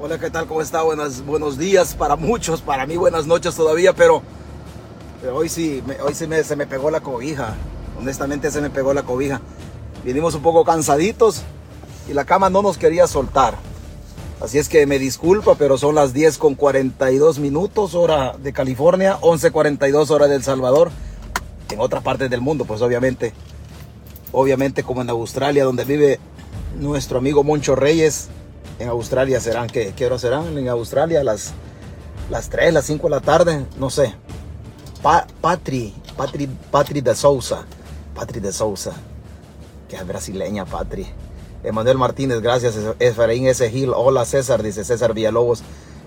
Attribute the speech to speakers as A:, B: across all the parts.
A: Hola, ¿qué tal? ¿Cómo está? Buenas, buenos días para muchos, para mí buenas noches todavía, pero, pero hoy sí, me, hoy sí me, se me pegó la cobija. Honestamente se me pegó la cobija. Vinimos un poco cansaditos y la cama no nos quería soltar. Así es que me disculpa, pero son las 10 con 42 minutos hora de California, 11.42 hora del Salvador. En otras partes del mundo, pues obviamente, obviamente como en Australia, donde vive nuestro amigo Moncho Reyes, en Australia serán, ¿qué, qué hora serán? En Australia las, las 3, las 5 de la tarde, no sé. Patri, Patri, Patri de Sousa, Patri de Sousa, que es brasileña Patri. Emanuel Martínez, gracias. Efraín S. Gil, hola César, dice César Villalobos.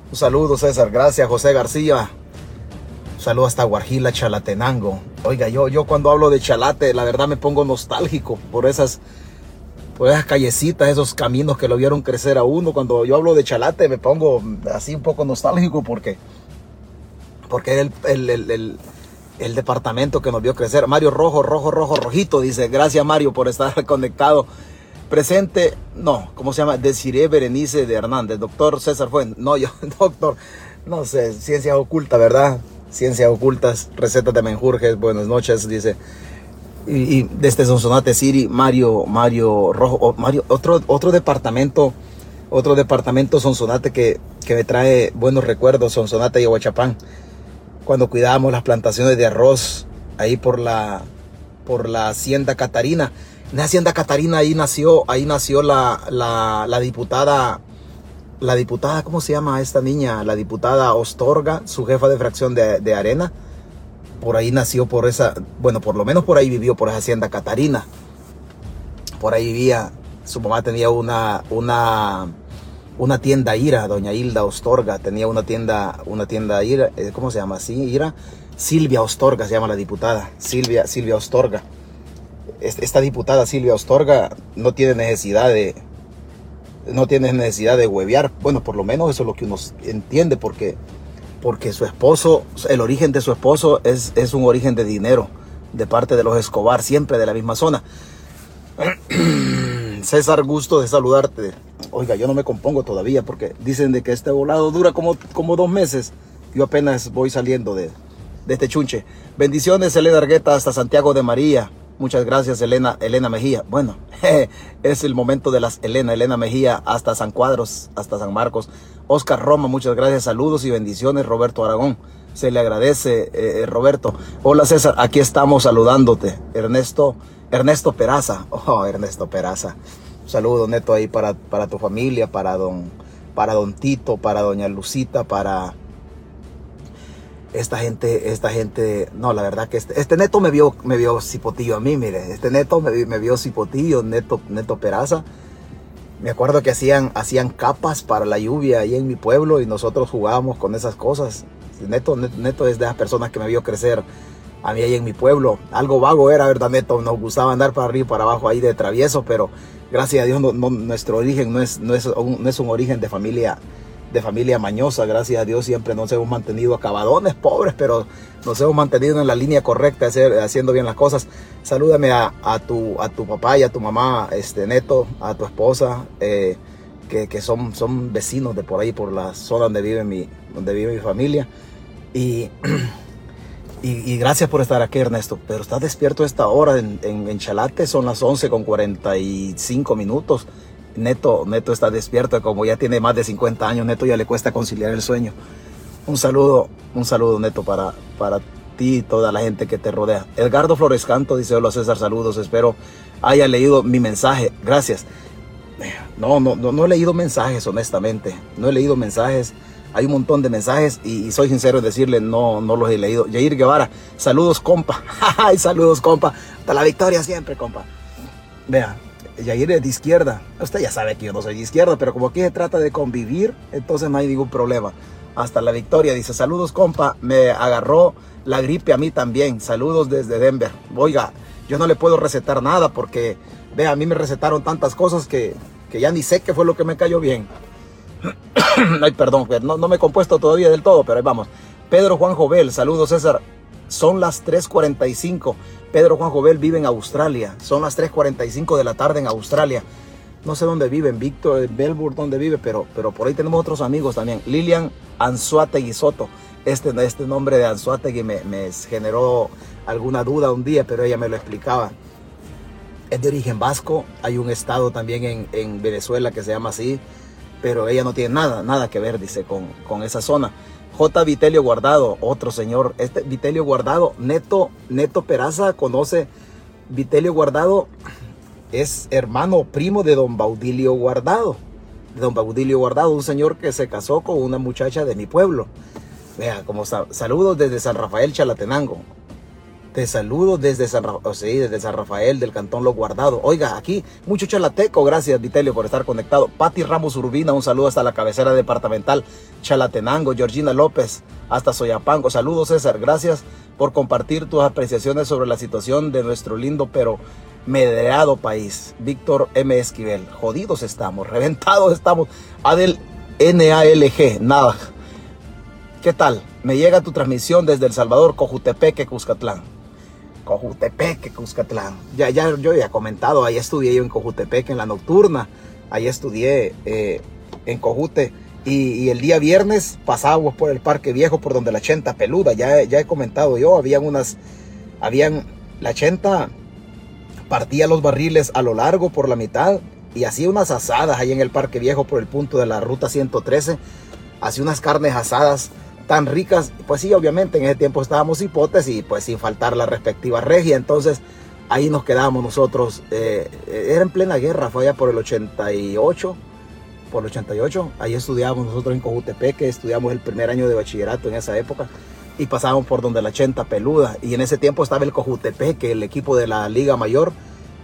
A: Un saludo César, gracias José García. Un saludo hasta Guarjila, Chalatenango. Oiga, yo, yo cuando hablo de Chalate, la verdad me pongo nostálgico por esas por esas callecitas, esos caminos que lo vieron crecer a uno. Cuando yo hablo de Chalate me pongo así un poco nostálgico porque, porque el, el, el, departamento que nos vio crecer. Mario Rojo, Rojo, Rojo, Rojito, dice, gracias Mario por estar conectado. Presente, no, ¿cómo se llama? Desiree Berenice de Hernández. Doctor César Fuentes, no, yo, doctor, no sé, ciencias ocultas, ¿verdad? Ciencias ocultas, recetas de menjurjes, buenas noches, dice y, desde Sonsonate City, Mario, Mario Rojo, Mario, otro, otro departamento, otro departamento Sonsonate que, que me trae buenos recuerdos, Sonsonate y Aguachapán, cuando cuidábamos las plantaciones de arroz ahí por la, por la hacienda Catarina. En la hacienda Catarina ahí nació, ahí nació la, la, la diputada, la diputada, ¿cómo se llama esta niña? La diputada Ostorga, su jefa de fracción de, de arena por ahí nació por esa, bueno, por lo menos por ahí vivió por esa hacienda Catarina. Por ahí vivía, su mamá tenía una, una, una tienda Ira, doña Hilda Ostorga, tenía una tienda, una tienda Ira, eh, ¿cómo se llama así? Ira, Silvia Ostorga se llama la diputada, Silvia, Silvia Ostorga. Esta diputada Silvia Ostorga no tiene necesidad de, no tiene necesidad de huevear, bueno, por lo menos eso es lo que uno entiende, porque porque su esposo, el origen de su esposo es, es un origen de dinero de parte de los Escobar, siempre de la misma zona. César, gusto de saludarte. Oiga, yo no me compongo todavía porque dicen de que este volado dura como, como dos meses. Yo apenas voy saliendo de, de este chunche. Bendiciones, Elena Argueta, hasta Santiago de María. Muchas gracias, Elena, Elena Mejía. Bueno, es el momento de las Elena, Elena Mejía, hasta San Cuadros, hasta San Marcos. Oscar Roma, muchas gracias, saludos y bendiciones, Roberto Aragón. Se le agradece, eh, eh, Roberto. Hola César, aquí estamos saludándote. Ernesto, Ernesto Peraza. Oh, Ernesto Peraza. saludo neto ahí para, para tu familia, para don, para don Tito, para doña Lucita, para esta gente, esta gente, no, la verdad que este, este neto me vio, me vio cipotillo a mí, mire, este neto me, me vio cipotillo, neto, neto Peraza me acuerdo que hacían, hacían capas para la lluvia ahí en mi pueblo y nosotros jugábamos con esas cosas. Neto, neto, es de las personas que me vio crecer a mí ahí en mi pueblo. Algo vago era, ¿verdad, Neto? Nos gustaba andar para arriba y para abajo ahí de travieso, pero gracias a Dios nuestro origen no es, no, es un, no es un origen de familia de familia mañosa, gracias a Dios siempre nos hemos mantenido acabadones, pobres, pero nos hemos mantenido en la línea correcta, haciendo bien las cosas. Salúdame a, tu, a tu papá y a tu mamá, este Neto, a tu esposa, eh, que, son, son vecinos de por ahí, por la zona donde vive mi, donde vive mi familia. Y, y, gracias por estar aquí, Ernesto. Pero estás despierto a esta hora en, en, en Chalate, son las 11 con 45 minutos. Neto, Neto está despierto, como ya tiene más de 50 años, Neto ya le cuesta conciliar el sueño. Un saludo, un saludo Neto para, para ti y toda la gente que te rodea. Edgardo Flores Canto dice, hola César, saludos, espero haya leído mi mensaje, gracias. No, no, no, he leído mensajes, honestamente, no he leído mensajes. Hay un montón de mensajes y, soy sincero en decirle, no, no los he leído. Jair Guevara, saludos compa. Ay, saludos compa. Hasta la victoria siempre, compa. Vea, Yair es de izquierda. Usted ya sabe que yo no soy de izquierda, pero como aquí se trata de convivir, entonces no hay ningún problema. Hasta la victoria. Dice, saludos compa, me agarró la gripe a mí también. Saludos desde Denver. Oiga, yo no le puedo recetar nada porque, vea, a mí me recetaron tantas cosas que, que ya ni sé qué fue lo que me cayó bien. Ay, perdón, no, no me he compuesto todavía del todo, pero ahí vamos. Pedro Juan Jovel, saludos César. Son las 3.45. Pedro Juan Jovel vive en Australia. Son las 3.45 de la tarde en Australia. No sé dónde vive, en Víctor, Belburg, dónde vive, pero, pero por ahí tenemos otros amigos también. Lilian Anzuategui Soto. Este, este nombre de Anzuategui me, me generó alguna duda un día, pero ella me lo explicaba. Es de origen vasco, hay un estado también en, en Venezuela que se llama así, pero ella no tiene nada, nada que ver, dice, con, con esa zona. J. Vitelio Guardado, otro señor. Este Vitelio Guardado, Neto, Neto Peraza conoce. Vitelio Guardado es hermano primo de don Baudilio Guardado. Don Baudilio Guardado, un señor que se casó con una muchacha de mi pueblo. Vea, como saludos desde San Rafael Chalatenango. Te saludo desde San, oh, sí, desde San Rafael, del Cantón Lo Guardado. Oiga, aquí, mucho chalateco. Gracias, Vitelio, por estar conectado. Pati Ramos Urbina, un saludo hasta la cabecera departamental Chalatenango. Georgina López, hasta Soyapango. Saludos, César. Gracias por compartir tus apreciaciones sobre la situación de nuestro lindo pero medreado país. Víctor M. Esquivel. Jodidos estamos, reventados estamos. Adel NALG, nada. ¿Qué tal? Me llega tu transmisión desde El Salvador, Cojutepeque, Cuscatlán. Cojutepeque, Cuscatlán. Ya, ya, yo ya he comentado, ahí estudié yo en Cojutepeque, en la nocturna. Ahí estudié eh, en Cojute. Y, el día viernes pasábamos por el Parque Viejo, por donde la chenta peluda. Ya, ya he comentado yo, habían unas, habían, la chenta partía los barriles a lo largo por la mitad y hacía unas asadas ahí en el Parque Viejo por el punto de la ruta 113. Hacía unas carnes asadas tan ricas, pues sí, obviamente en ese tiempo estábamos hipotes y pues sin faltar la respectiva regia, entonces ahí nos quedamos nosotros, eh, era en plena guerra, fue allá por el 88, por el 88, ahí estudiábamos nosotros en Cojutepeque, estudiamos el primer año de bachillerato en esa época y pasábamos por donde la Chenta Peluda y en ese tiempo estaba el Cojutepeque, el equipo de la Liga Mayor,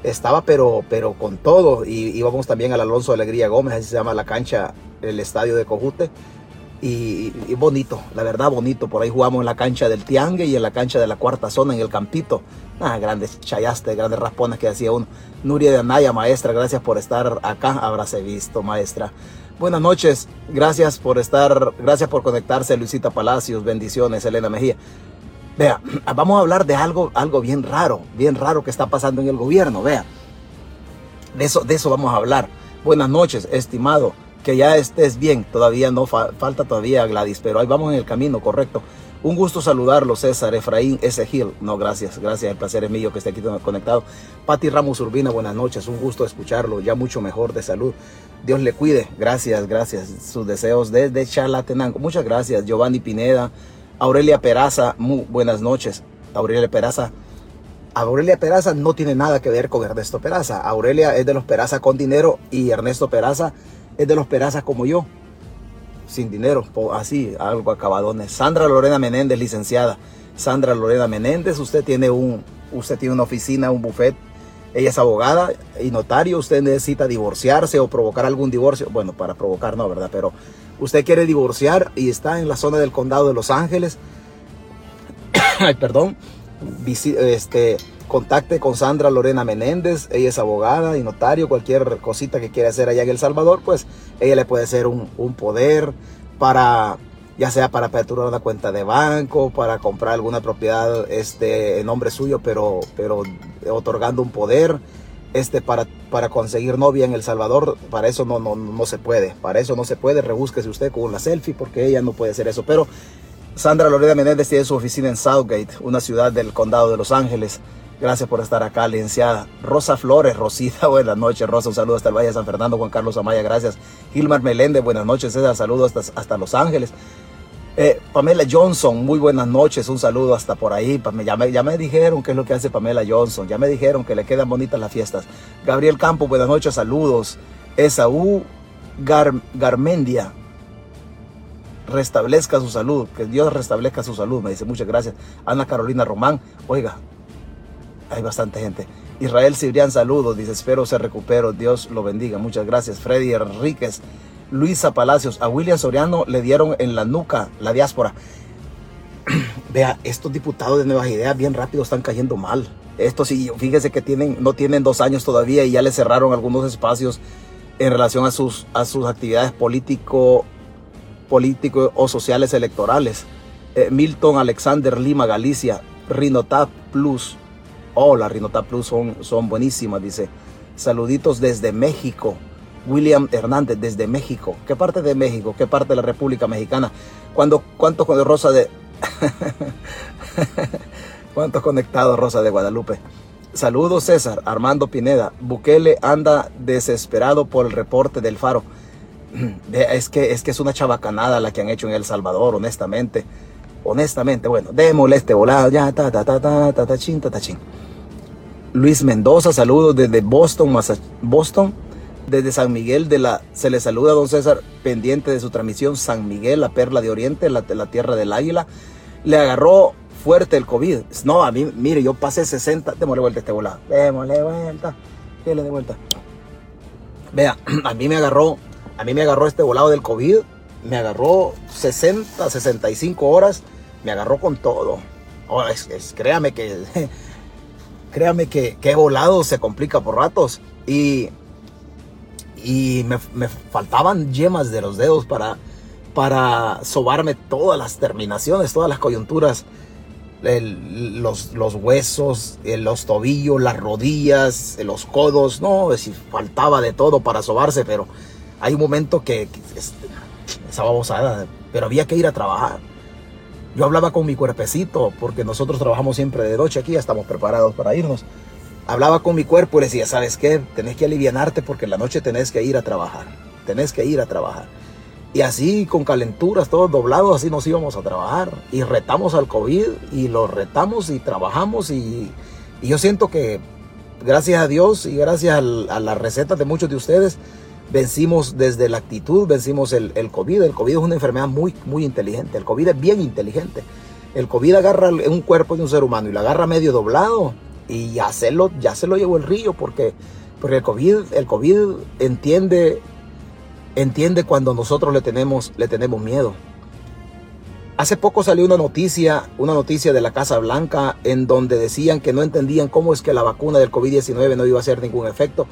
A: estaba pero, pero con todo y íbamos también al Alonso Alegría Gómez, así se llama la cancha, el estadio de Cojute y, bonito, la verdad bonito. Por ahí jugamos en la cancha del Tiangue y en la cancha de la cuarta zona en el Campito. Ah, grandes chayaste, grandes raspones que hacía uno. Nuria de Anaya, maestra, gracias por estar acá. Habráse visto, maestra. Buenas noches, gracias por estar, gracias por conectarse, Luisita Palacios, bendiciones, Elena Mejía. Vea, vamos a hablar de algo, algo bien raro, bien raro que está pasando en el gobierno, vea. De eso, de eso vamos a hablar. Buenas noches, estimado que ya estés bien. Todavía no falta todavía Gladys, pero ahí vamos en el camino, correcto. Un gusto saludarlo, César Efraín S. Gil. No, gracias, gracias. El placer es mío que esté aquí conectado. Pati Ramos Urbina, buenas noches. Un gusto escucharlo. Ya mucho mejor de salud. Dios le cuide. Gracias, gracias. Sus deseos desde Chalatenango. Muchas gracias. Giovanni Pineda, Aurelia Peraza, muy buenas noches. Aurelia Peraza. Aurelia Peraza no tiene nada que ver con Ernesto Peraza. Aurelia es de los Peraza con dinero y Ernesto Peraza es de los perazas como yo, sin dinero, así, algo acabadones. Sandra Lorena Menéndez, licenciada. Sandra Lorena Menéndez, usted tiene, un, usted tiene una oficina, un buffet. Ella es abogada y notario. Usted necesita divorciarse o provocar algún divorcio. Bueno, para provocar no, ¿verdad? Pero usted quiere divorciar y está en la zona del condado de Los Ángeles. Ay, perdón. Este, contacte con Sandra Lorena Menéndez, ella es abogada y notario, cualquier cosita que quiera hacer allá en El Salvador, pues ella le puede ser un, poder para, ya sea para aperturar una cuenta de banco, para comprar alguna propiedad este, en nombre suyo, pero, pero otorgando un poder. Este, para, para conseguir novia en El Salvador, para eso no, no, no se puede, para eso no se puede, rebúsquese usted con la selfie, porque ella no puede hacer eso, pero Sandra Lorena Menéndez tiene su oficina en Southgate, una ciudad del condado de Los Ángeles. Gracias por estar acá, licenciada. Rosa Flores, Rosita, buenas noches. Rosa, un saludo hasta el Valle de San Fernando. Juan Carlos Amaya, gracias. Gilmar Meléndez, buenas noches. César, saludos hasta, Los Ángeles. Eh, Pamela Johnson, muy buenas noches. Un saludo hasta por ahí. Ya me, ya me dijeron qué es lo que hace Pamela Johnson. Ya me dijeron que le quedan bonitas las fiestas. Gabriel Campo, buenas noches, saludos. Esaú Garmendia, restablezca su salud, que Dios restablezca su salud, me dice muchas gracias. Ana Carolina Román, oiga, hay bastante gente. Israel Cibrián, saludos. Dice, espero se recupero. Dios lo bendiga. Muchas gracias. Freddy Enríquez. Luisa Palacios. A William Soriano le dieron en la nuca la diáspora. Vea, estos diputados de Nuevas Ideas bien rápido están cayendo mal. Estos sí, fíjese que tienen, no tienen dos años todavía y ya le cerraron algunos espacios en relación a sus, a sus actividades político, político o sociales electorales. Eh, Milton Alexander Lima Galicia, Rinotap Plus, Oh, las Rinota Plus son, son buenísimas, dice. Saluditos desde México. William Hernández desde México. ¿Qué parte de México? ¿Qué parte de la República Mexicana? ¿Cuánto, cuánto con Rosa de... ¿Cuántos conectados Rosa de Guadalupe? Saludos César, Armando Pineda. Bukele anda desesperado por el reporte del faro. Es que, es que es una chabacanada la que han hecho en El Salvador, honestamente. Honestamente, bueno, démosle este volado. Ya, ta, ta, ta, ta, ta, ta, chin, ta, ta, chin. Luis Mendoza, saludos desde Boston, Boston. Desde San Miguel de la, se le saluda a don César, pendiente de su transmisión, San Miguel, la perla de Oriente, la, tierra del águila. Le agarró fuerte el COVID. No, a mí, mire, yo pasé 60, démosle vuelta este volado. Démosle vuelta, démosle de vuelta. Vea, a mí me agarró, a mí me agarró este volado del COVID, me agarró 60, 65 horas, me agarró con todo. Oh, es, créame que, créame que, que volado se complica por ratos. Y y me, faltaban yemas de los dedos para, para sobarme todas las terminaciones, todas las coyunturas, los, los, huesos, los tobillos, las rodillas, los codos, no, si faltaba de todo para sobarse, pero hay un momento que, que babosada, pero había que ir a trabajar. Yo hablaba con mi cuerpecito, porque nosotros trabajamos siempre de noche aquí, estamos preparados para irnos hablaba con mi cuerpo y le decía, ¿sabes qué? Tenés que alivianarte porque en la noche tenés que ir a trabajar. Tenés que ir a trabajar. Y así con calenturas, todos doblados, así nos íbamos a trabajar. Y retamos al COVID y lo retamos y trabajamos. Y, yo siento que gracias a Dios y gracias a las recetas de muchos de ustedes, vencimos desde la actitud, vencimos el, el, COVID. El COVID es una enfermedad muy, muy inteligente. El COVID es bien inteligente. El COVID agarra un cuerpo de un ser humano y lo agarra medio doblado y ya se lo, ya se lo llevó el río porque, porque el, COVID, el COVID entiende, entiende cuando nosotros le tenemos, le tenemos miedo. Hace poco salió una noticia, una noticia de la Casa Blanca en donde decían que no entendían cómo es que la vacuna del COVID-19 no iba a hacer ningún efecto.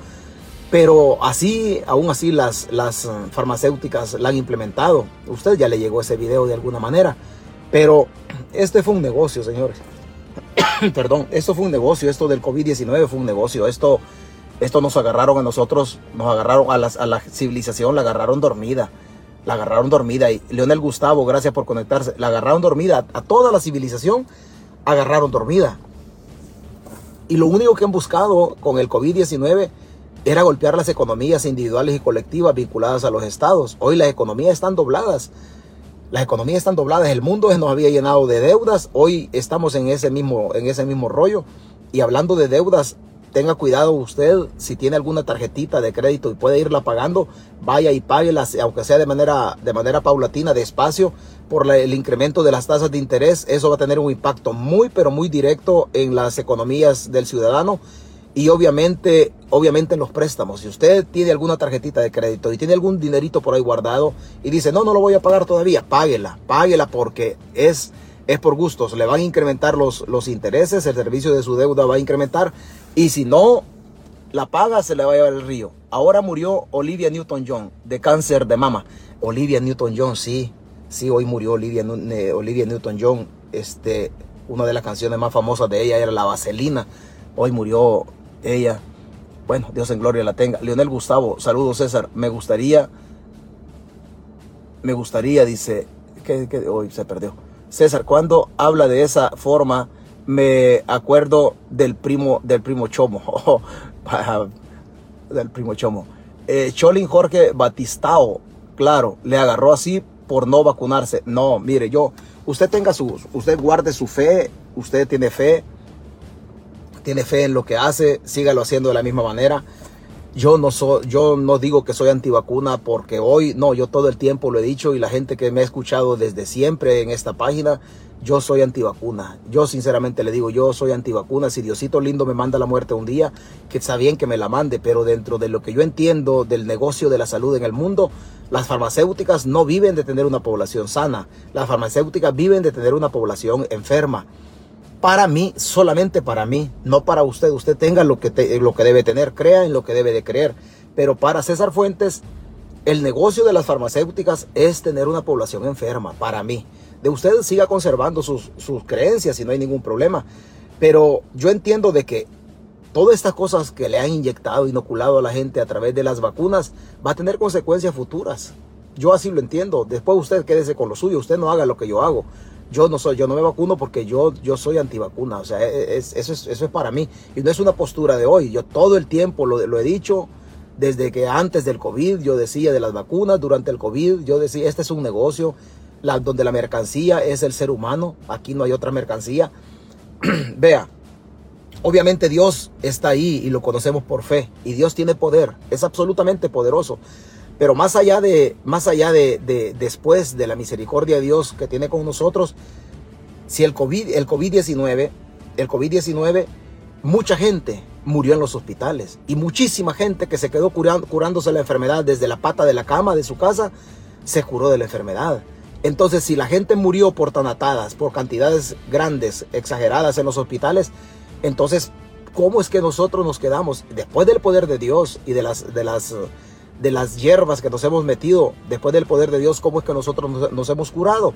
A: Pero así, aún así las, las farmacéuticas la han implementado. Usted ya le llegó ese video de alguna manera. Pero este fue un negocio, señores. perdón, esto fue un negocio, esto del COVID-19 fue un negocio, esto, esto nos agarraron a nosotros, nos agarraron a, a la civilización, la agarraron dormida, la agarraron dormida. Y Leonel Gustavo, gracias por conectarse, la agarraron dormida, a toda la civilización agarraron dormida. Y lo único que han buscado con el COVID-19 era golpear las economías individuales y colectivas vinculadas a los estados. Hoy las economías están dobladas. Las economías están dobladas, el mundo se nos había llenado de deudas, hoy estamos en ese mismo, en ese mismo rollo. Y hablando de deudas, tenga cuidado usted, si tiene alguna tarjetita de crédito y puede irla pagando, vaya y páguela, aunque sea de manera, de manera paulatina, despacio, por el incremento de las tasas de interés. Eso va a tener un impacto muy, pero muy directo en las economías del ciudadano y obviamente, obviamente en los préstamos. Si usted tiene alguna tarjetita de crédito y tiene algún dinerito por ahí guardado y dice, no, no lo voy a pagar todavía, páguela, páguela porque es, es por gustos. Le van a incrementar los, los intereses, el servicio de su deuda va a incrementar y si no la paga, se le va a llevar el río. Ahora murió Olivia Newton-John de cáncer de mama. Olivia Newton-John, sí, sí, hoy murió Olivia, Olivia Newton-John. Este, una de las canciones más famosas de ella era La Vaselina. Hoy murió ella, bueno, Dios en gloria la tenga. Leonel Gustavo, saludos César, me gustaría, me gustaría, dice, que, hoy se perdió. César, cuando habla de esa forma, me acuerdo del primo, del primo Chomo, del primo Chomo. Eh, Cholin Jorge Batistao, claro, le agarró así por no vacunarse. No, mire, yo, usted tenga su, usted guarde su fe, usted tiene fe, tiene fe en lo que hace, sígalo haciendo de la misma manera. Yo no, soy, yo no digo que soy antivacuna porque hoy, no, yo todo el tiempo lo he dicho y la gente que me ha escuchado desde siempre en esta página, yo soy antivacuna. Yo sinceramente le digo, yo soy antivacuna. Si Diosito lindo me manda la muerte un día, que está bien que me la mande, pero dentro de lo que yo entiendo del negocio de la salud en el mundo, las farmacéuticas no viven de tener una población sana. Las farmacéuticas viven de tener una población enferma para mí, solamente para mí, no para usted. Usted tenga lo que, lo que debe tener, crea en lo que debe de creer. Pero para César Fuentes, el negocio de las farmacéuticas es tener una población enferma, para mí. De usted siga conservando sus, sus creencias y no hay ningún problema. Pero yo entiendo de que todas estas cosas que le han inyectado, inoculado a la gente a través de las vacunas, va a tener consecuencias futuras. Yo así lo entiendo. Después usted quédese con lo suyo, usted no haga lo que yo hago. Yo no soy, yo no me vacuno porque yo, yo soy antivacuna. O sea, e, e, eso, es, eso es para mí. Y no es una postura de hoy. Yo todo el tiempo lo, lo he dicho. Desde que antes del COVID yo decía de las vacunas, durante el COVID yo decía, este es un negocio la, donde la mercancía es el ser humano. Aquí no hay otra mercancía. Vea, obviamente Dios está ahí y lo conocemos por fe. Y Dios tiene poder, es absolutamente poderoso. Pero más allá de, más allá de, después de la misericordia de Dios que tiene con nosotros, si el COVID, el COVID-19, el COVID-19, mucha gente murió en los hospitales y muchísima gente que se quedó curando, curándose la enfermedad desde la pata de la cama de su casa, se curó de la enfermedad. Entonces, si la gente murió por tanatadas, por cantidades grandes, exageradas en los hospitales, entonces, ¿cómo es que nosotros nos quedamos después del poder de Dios y de las, de las de las hierbas que nos hemos metido después del poder de Dios, ¿cómo es que nosotros nos, hemos curado?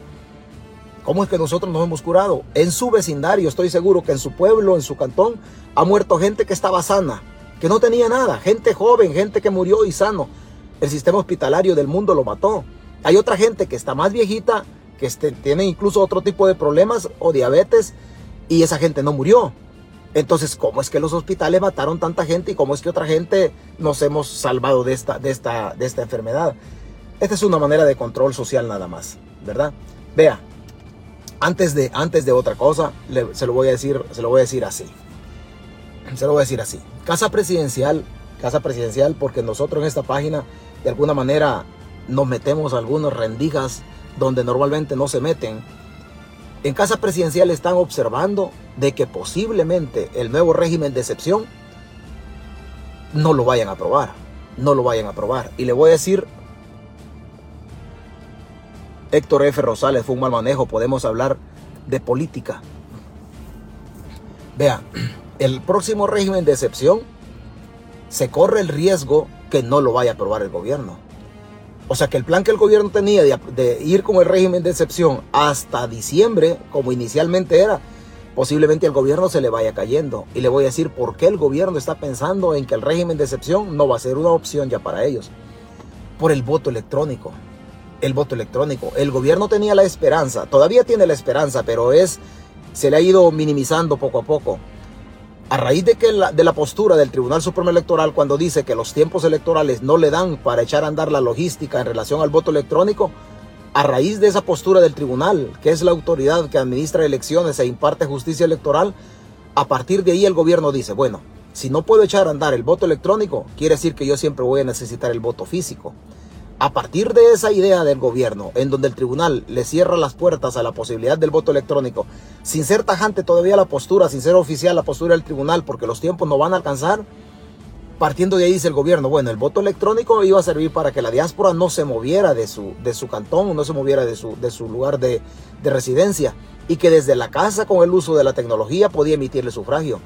A: ¿Cómo es que nosotros nos hemos curado? En su vecindario, estoy seguro que en su pueblo, en su cantón, ha muerto gente que estaba sana, que no tenía nada, gente joven, gente que murió y sano. El sistema hospitalario del mundo lo mató. Hay otra gente que está más viejita, que este, tiene incluso otro tipo de problemas o diabetes, y esa gente no murió. Entonces, ¿cómo es que los hospitales mataron tanta gente y cómo es que otra gente nos hemos salvado de esta, de esta, de esta enfermedad? Esta es una manera de control social nada más, ¿verdad? Vea, antes de, antes de otra cosa, se, lo voy a decir, se lo voy a decir así. Se lo voy a decir así. Casa presidencial, casa presidencial, porque nosotros en esta página, de alguna manera, nos metemos algunas rendijas donde normalmente no se meten en Casa Presidencial están observando de que posiblemente el nuevo régimen de excepción no lo vayan a aprobar. No lo vayan a aprobar. Y le voy a decir, Héctor F. Rosales fue un mal manejo. Podemos hablar de política. Vea, el próximo régimen de excepción se corre el riesgo que no lo vaya a aprobar el gobierno. O sea que el plan que el gobierno tenía de, ir con el régimen de excepción hasta diciembre, como inicialmente era, posiblemente al gobierno se le vaya cayendo. Y le voy a decir por qué el gobierno está pensando en que el régimen de excepción no va a ser una opción ya para ellos. Por el voto electrónico. El voto electrónico. El gobierno tenía la esperanza, todavía tiene la esperanza, pero es, se le ha ido minimizando poco a poco a raíz de, que la, de la postura del Tribunal Supremo Electoral cuando dice que los tiempos electorales no le dan para echar a andar la logística en relación al voto electrónico, a raíz de esa postura del tribunal, que es la autoridad que administra elecciones e imparte justicia electoral, a partir de ahí el gobierno dice, bueno, si no puedo echar a andar el voto electrónico, quiere decir que yo siempre voy a necesitar el voto físico. A partir de esa idea del gobierno, en donde el tribunal le cierra las puertas a la posibilidad del voto electrónico, sin ser tajante todavía la postura, sin ser oficial la postura del tribunal, porque los tiempos no van a alcanzar, partiendo de ahí dice el gobierno, bueno, el voto electrónico iba a servir para que la diáspora no se moviera de su, de su cantón, no se moviera de su, de su lugar de, de residencia, y que desde la casa con el uso de la tecnología podía emitirle sufragio.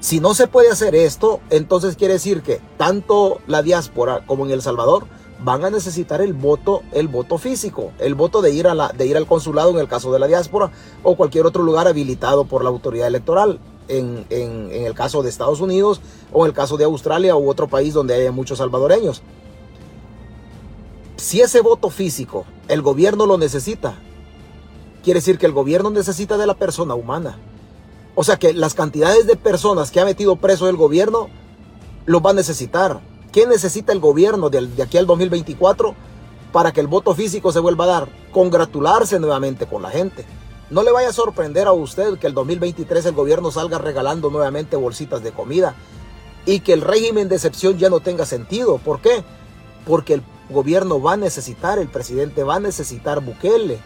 A: Si no se puede hacer esto, entonces quiere decir que tanto la diáspora como en El Salvador, van a necesitar el voto, el voto físico, el voto de ir, a la, de ir al consulado en el caso de la diáspora o cualquier otro lugar habilitado por la autoridad electoral. En, el caso de Estados Unidos o en el caso de Australia u otro país donde haya muchos salvadoreños. Si ese voto físico el gobierno lo necesita, quiere decir que el gobierno necesita de la persona humana. O sea que las cantidades de personas que ha metido preso el gobierno lo va a necesitar. ¿Qué necesita el gobierno de, aquí al 2024 para que el voto físico se vuelva a dar? Congratularse nuevamente con la gente. No le vaya a sorprender a usted que el 2023 el gobierno salga regalando nuevamente bolsitas de comida y que el régimen de excepción ya no tenga sentido. ¿Por qué? Porque el gobierno va a necesitar, el presidente va a necesitar Bukele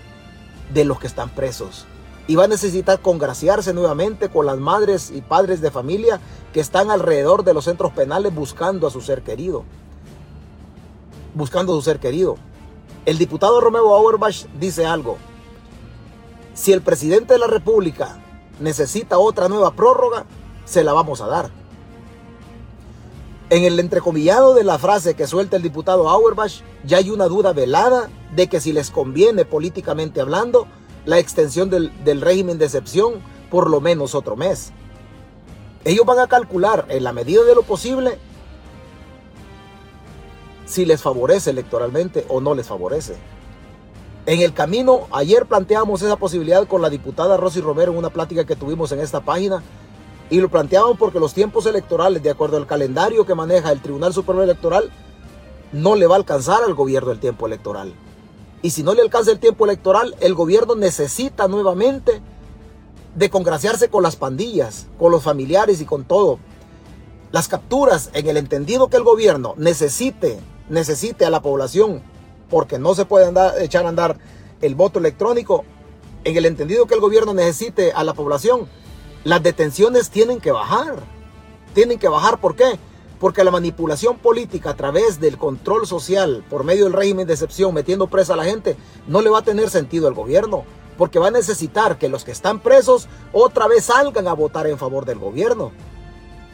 A: de los que están presos y va a necesitar congraciarse nuevamente con las madres y padres de familia que están alrededor de los centros penales buscando a su ser querido. Buscando a su ser querido. El diputado Romeo Auerbach dice algo. Si el presidente de la República necesita otra nueva prórroga, se la vamos a dar. En el entrecomillado de la frase que suelta el diputado Auerbach, ya hay una duda velada de que si les conviene políticamente hablando, la extensión del, régimen de excepción por lo menos otro mes. Ellos van a calcular en la medida de lo posible si les favorece electoralmente o no les favorece. En el camino, ayer planteamos esa posibilidad con la diputada Rosy Romero en una plática que tuvimos en esta página y lo planteamos porque los tiempos electorales, de acuerdo al calendario que maneja el Tribunal Supremo Electoral, no le va a alcanzar al gobierno el tiempo electoral. Y si no le alcanza el tiempo electoral, el gobierno necesita nuevamente de congraciarse con las pandillas, con los familiares y con todo. Las capturas, en el entendido que el gobierno necesite, necesite a la población, porque no se puede echar a andar el voto electrónico, en el entendido que el gobierno necesite a la población, las detenciones tienen que bajar. Tienen que bajar, ¿por qué? Porque la manipulación política a través del control social por medio del régimen de excepción, metiendo presa a la gente, no le va a tener sentido al gobierno. Porque va a necesitar que los que están presos otra vez salgan a votar en favor del gobierno.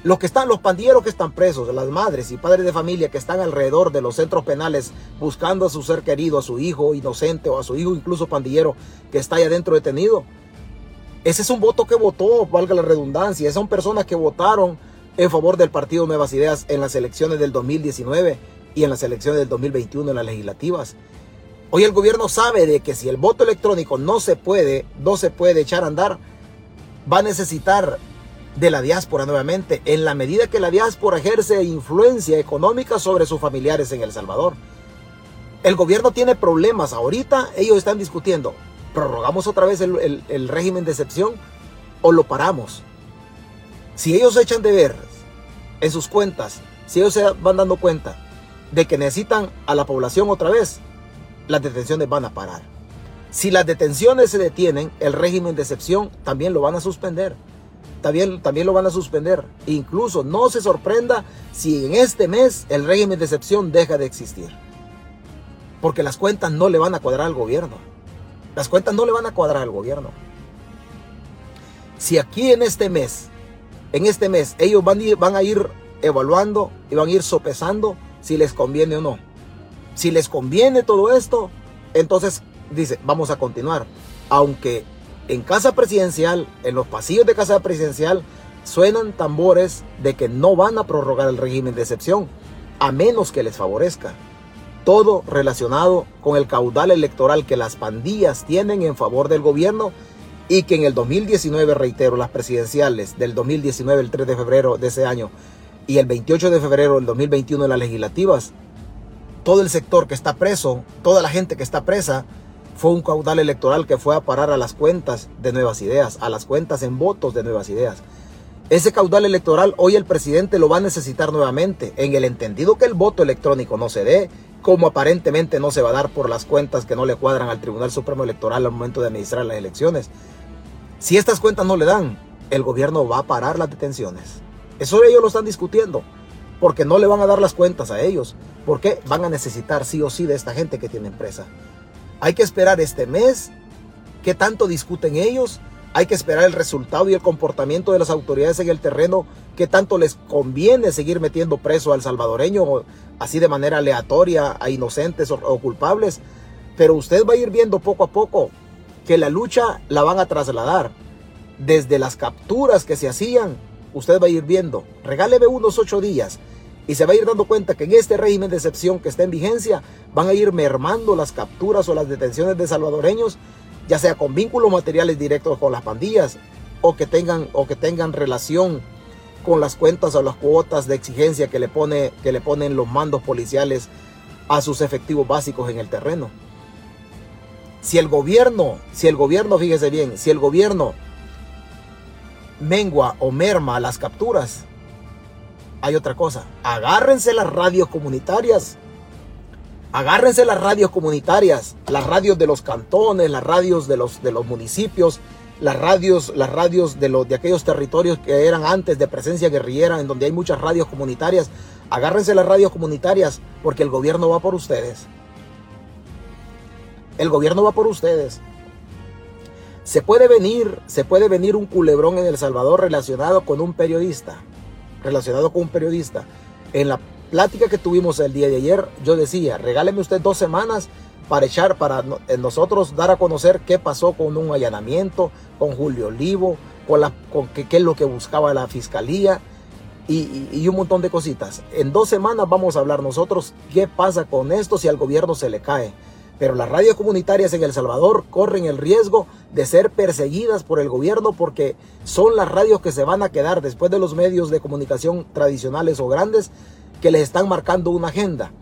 A: Los que están, los pandilleros que están presos, las madres y padres de familia que están alrededor de los centros penales buscando a su ser querido, a su hijo inocente o a su hijo incluso pandillero que está ahí adentro detenido, ese es un voto que votó, valga la redundancia. Son personas que votaron en favor del partido Nuevas Ideas en las elecciones del 2019 y en las elecciones del 2021 en las legislativas. Hoy el gobierno sabe de que si el voto electrónico no se puede, no se puede echar a andar, va a necesitar de la diáspora nuevamente, en la medida que la diáspora ejerce influencia económica sobre sus familiares en El Salvador. El gobierno tiene problemas ahorita, ellos están discutiendo prorrogamos otra vez el, régimen de excepción o lo paramos. Si ellos echan de ver en sus cuentas, si ellos se van dando cuenta de que necesitan a la población otra vez, las detenciones van a parar. Si las detenciones se detienen, el régimen de excepción también lo van a suspender. También, también lo van a suspender. Incluso no se sorprenda si en este mes el régimen de excepción deja de existir. Porque las cuentas no le van a cuadrar al gobierno. Las cuentas no le van a cuadrar al gobierno. Si aquí en este mes, en este mes, ellos van a ir, van a ir evaluando y van a ir sopesando si les conviene o no. Si les conviene todo esto, entonces dice, vamos a continuar. Aunque en casa presidencial, en los pasillos de casa presidencial, suenan tambores de que no van a prorrogar el régimen de excepción, a menos que les favorezca todo relacionado con el caudal electoral que las pandillas tienen en favor del gobierno y que en el 2019, reitero, las presidenciales del 2019, el 3 de febrero de ese año, y el 28 de febrero del 2021 en las legislativas, todo el sector que está preso, toda la gente que está presa, fue un caudal electoral que fue a parar a las cuentas de nuevas ideas, a las cuentas en votos de nuevas ideas. Ese caudal electoral hoy el presidente lo va a necesitar nuevamente, en el entendido que el voto electrónico no se dé, como aparentemente no se va a dar por las cuentas que no le cuadran al Tribunal Supremo Electoral al momento de administrar las elecciones. Si estas cuentas no le dan, el gobierno va a parar las detenciones. Eso ellos lo están discutiendo, porque no le van a dar las cuentas a ellos, porque van a necesitar sí o sí de esta gente que tiene empresa. Hay que esperar este mes, qué tanto discuten ellos, hay que esperar el resultado y el comportamiento de las autoridades en el terreno, que tanto les conviene seguir metiendo preso al salvadoreño así de manera aleatoria a inocentes o, culpables. Pero usted va a ir viendo poco a poco que la lucha la van a trasladar desde las capturas que se hacían. Usted va a ir viendo, regáleme unos ocho días y se va a ir dando cuenta que en este régimen de excepción que está en vigencia van a ir mermando las capturas o las detenciones de salvadoreños ya sea con vínculos materiales directos con las pandillas o que tengan, o que tengan relación con las cuentas o las cuotas de exigencia que le, pone, que le ponen los mandos policiales a sus efectivos básicos en el terreno. Si el gobierno, si el gobierno, fíjese bien, si el gobierno mengua o merma las capturas, hay otra cosa. Agárrense las radios comunitarias Agárrense las radios comunitarias, las radios de los cantones, las radios de los, de los municipios, las radios, las radios de, los, de aquellos territorios que eran antes de presencia guerrillera, en donde hay muchas radios comunitarias. Agárrense las radios comunitarias porque el gobierno va por ustedes. El gobierno va por ustedes. Se puede venir, se puede venir un culebrón en El Salvador relacionado con un periodista, relacionado con un periodista. En la plática que tuvimos el día de ayer, yo decía, regáleme usted dos semanas para echar, para nosotros dar a conocer qué pasó con un allanamiento, con Julio Olivo, con, la, con qué, es lo que buscaba la fiscalía y, y, un montón de cositas. En dos semanas vamos a hablar nosotros qué pasa con esto si al gobierno se le cae. Pero las radios comunitarias en El Salvador corren el riesgo de ser perseguidas por el gobierno porque son las radios que se van a quedar después de los medios de comunicación tradicionales o grandes que les están marcando una agenda.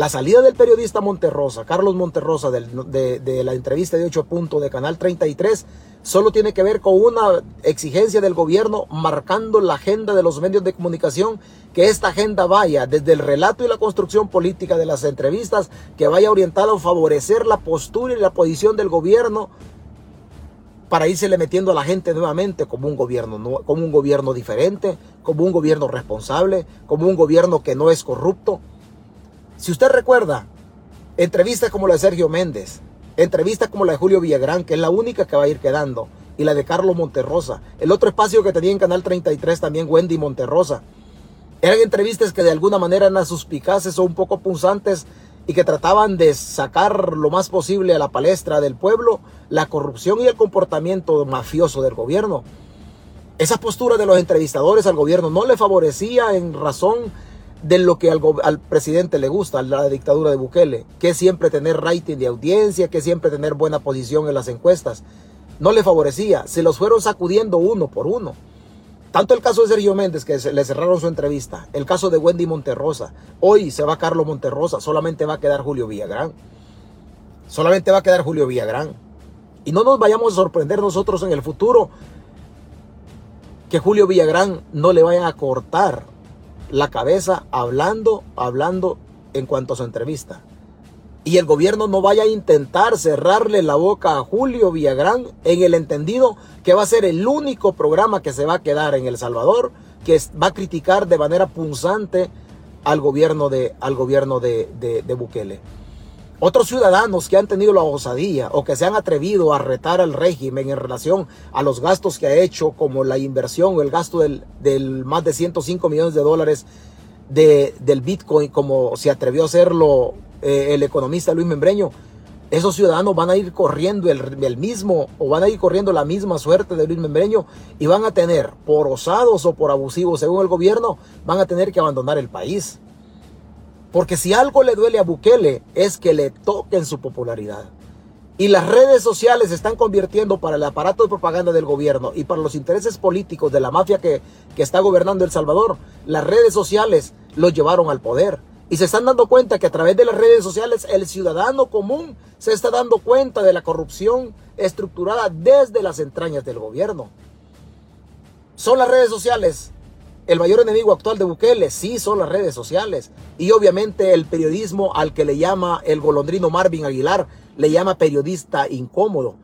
A: La salida del periodista Monterrosa, Carlos Monterrosa, de, la entrevista de 8 puntos de Canal 33, solo tiene que ver con una exigencia del gobierno marcando la agenda de los medios de comunicación, que esta agenda vaya desde el relato y la construcción política de las entrevistas, que vaya orientado a favorecer la postura y la posición del gobierno para irse metiendo a la gente nuevamente como un gobierno, como un gobierno diferente, como un gobierno responsable, como un gobierno que no es corrupto. Si usted recuerda, entrevistas como la de Sergio Méndez, entrevistas como la de Julio Villagrán, que es la única que va a ir quedando, y la de Carlos Monterrosa, el otro espacio que tenía en Canal 33 también Wendy Monterrosa, eran entrevistas que de alguna manera eran suspicaces o un poco punzantes y que trataban de sacar lo más posible a la palestra del pueblo la corrupción y el comportamiento mafioso del gobierno. Esa postura de los entrevistadores al gobierno no le favorecía en razón de lo que al, presidente le gusta, la dictadura de Bukele, que es siempre tener rating de audiencia, que siempre tener buena posición en las encuestas. No le favorecía, se los fueron sacudiendo uno por uno. Tanto el caso de Sergio Méndez, que le cerraron su entrevista, el caso de Wendy Monterrosa, hoy se va Carlos Monterrosa, solamente va a quedar Julio Villagrán. Solamente va a quedar Julio Villagrán. Y no nos vayamos a sorprender nosotros en el futuro que Julio Villagrán no le vayan a cortar la cabeza hablando, hablando en cuanto a su entrevista. Y el gobierno no vaya a intentar cerrarle la boca a Julio Villagrán en el entendido que va a ser el único programa que se va a quedar en El Salvador que va a criticar de manera punzante al gobierno de, al gobierno de, de, de Bukele. Otros ciudadanos que han tenido la osadía o que se han atrevido a retar al régimen en relación a los gastos que ha hecho, como la inversión o el gasto del, más de 105 millones de dólares de, del Bitcoin, como se atrevió a hacerlo eh, el economista Luis Membreño, esos ciudadanos van a ir corriendo el, el, mismo o van a ir corriendo la misma suerte de Luis Membreño y van a tener, por osados o por abusivos según el gobierno, van a tener que abandonar el país. Porque si algo le duele a Bukele es que le toquen su popularidad. Y las redes sociales se están convirtiendo para el aparato de propaganda del gobierno y para los intereses políticos de la mafia que, que está gobernando El Salvador. Las redes sociales lo llevaron al poder. Y se están dando cuenta que a través de las redes sociales el ciudadano común se está dando cuenta de la corrupción estructurada desde las entrañas del gobierno. Son las redes sociales el mayor enemigo actual de Bukele sí son las redes sociales y obviamente el periodismo al que le llama el golondrino Marvin Aguilar, le llama periodista incómodo.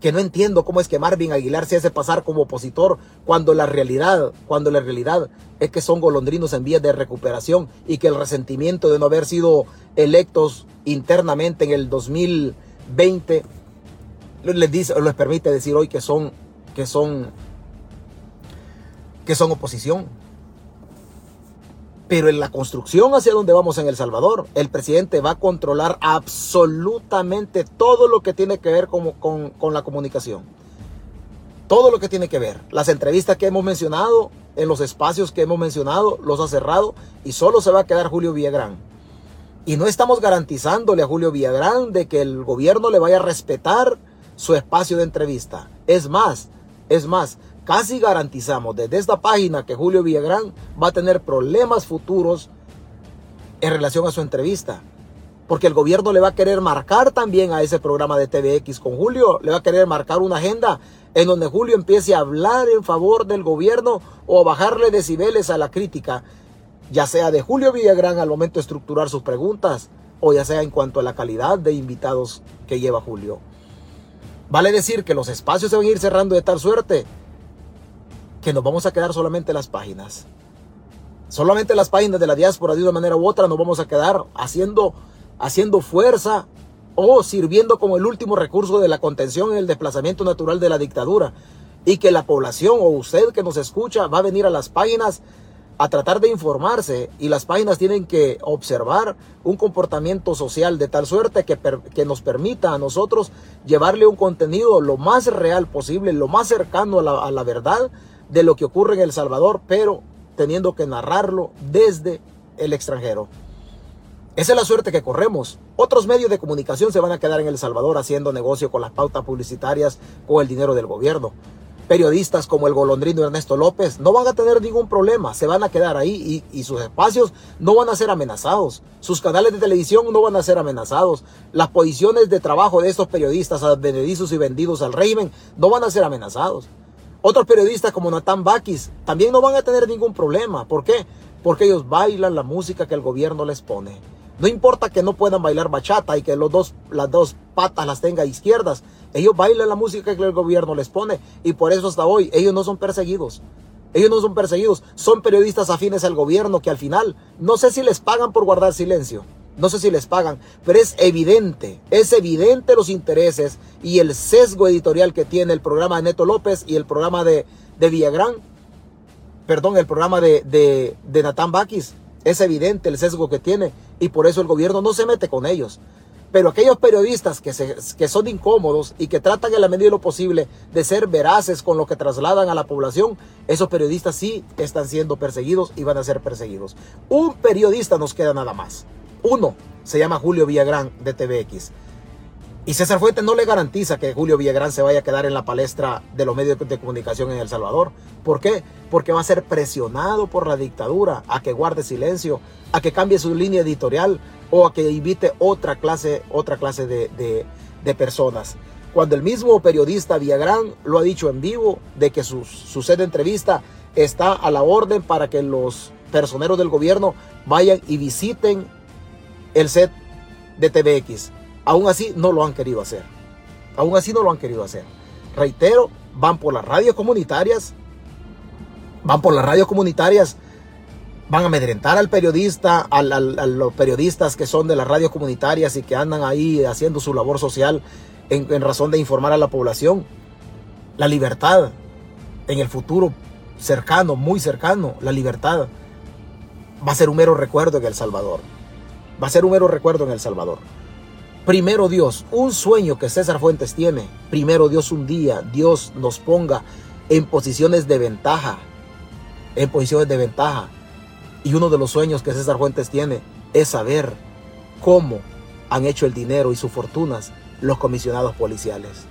A: Que no entiendo cómo es que Marvin Aguilar se hace pasar como opositor cuando la realidad, cuando la realidad es que son golondrinos en vías de recuperación y que el resentimiento de no haber sido electos internamente en el 2020 les dice, les permite decir hoy que son, que son, que son oposición. Pero en la construcción hacia donde vamos en El Salvador, el presidente va a controlar absolutamente todo lo que tiene que ver con, con, la comunicación. Todo lo que tiene que ver. Las entrevistas que hemos mencionado, en los espacios que hemos mencionado, los ha cerrado y solo se va a quedar Julio Villagrán. Y no estamos garantizándole a Julio Villagrán de que el gobierno le vaya a respetar su espacio de entrevista. Es más, es más, casi garantizamos desde esta página que Julio Villagrán va a tener problemas futuros en relación a su entrevista. Porque el gobierno le va a querer marcar también a ese programa de TVX con Julio, le va a querer marcar una agenda en donde Julio empiece a hablar en favor del gobierno o a bajarle decibeles a la crítica, ya sea de Julio Villagrán al momento de estructurar sus preguntas o ya sea en cuanto a la calidad de invitados que lleva Julio. Vale decir que los espacios se van a ir cerrando de tal suerte que nos vamos a quedar solamente las páginas. Solamente las páginas de la diáspora de una manera u otra nos vamos a quedar haciendo, haciendo fuerza o sirviendo como el último recurso de la contención en el desplazamiento natural de la dictadura. Y que la población o usted que nos escucha va a venir a las páginas a tratar de informarse y las páginas tienen que observar un comportamiento social de tal suerte que, que nos permita a nosotros llevarle un contenido lo más real posible, lo más cercano a la, a la verdad de lo que ocurre en El Salvador, pero teniendo que narrarlo desde el extranjero. Esa es la suerte que corremos. Otros medios de comunicación se van a quedar en El Salvador haciendo negocio con las pautas publicitarias o el dinero del gobierno periodistas como el golondrino Ernesto López no van a tener ningún problema, se van a quedar ahí y, sus espacios no van a ser amenazados, sus canales de televisión no van a ser amenazados, las posiciones de trabajo de estos periodistas advenedizos y vendidos al régimen no van a ser amenazados. Otros periodistas como Natán Bakis también no van a tener ningún problema. ¿Por qué? Porque ellos bailan la música que el gobierno les pone. No importa que no puedan bailar bachata y que los dos, las dos patas las tenga izquierdas. Ellos bailan la música que el gobierno les pone y por eso hasta hoy ellos no son perseguidos. Ellos no son perseguidos, son periodistas afines al gobierno que al final no sé si les pagan por guardar silencio. No sé si les pagan, pero es evidente, es evidente los intereses y el sesgo editorial que tiene el programa de Neto López y el programa de, de Villagrán, perdón, el programa de, de, de Natán Bakis. Es evidente el sesgo que tiene y por eso el gobierno no se mete con ellos. Pero aquellos periodistas que, se, que son incómodos y que tratan en la medida de lo posible de ser veraces con lo que trasladan a la población, esos periodistas sí están siendo perseguidos y van a ser perseguidos. Un periodista nos queda nada más. Uno se llama Julio Villagrán de TVX. Y César Fuentes no le garantiza que Julio Villagrán se vaya a quedar en la palestra de los medios de comunicación en El Salvador. ¿Por qué? Porque va a ser presionado por la dictadura a que guarde silencio, a que cambie su línea editorial o a que invite otra clase, otra clase de, personas. Cuando el mismo periodista Villagrán lo ha dicho en vivo de que su, su set de entrevista está a la orden para que los personeros del gobierno vayan y visiten el set de TVX. Aún así no lo han querido hacer. Aún así no lo han querido hacer. Reitero, van por las radios comunitarias, van por las radios comunitarias, van a amedrentar al periodista, a los periodistas que son de las radios comunitarias y que andan ahí haciendo su labor social en, en razón de informar a la población. La libertad en el futuro cercano, muy cercano, la libertad va a ser un mero recuerdo en El Salvador. Va a ser un mero recuerdo en El Salvador. Primero Dios, un sueño que César Fuentes tiene. Primero Dios un día, Dios nos ponga en posiciones de ventaja. En posiciones de ventaja. Y uno de los sueños que César Fuentes tiene es saber cómo han hecho el dinero y sus fortunas los comisionados policiales.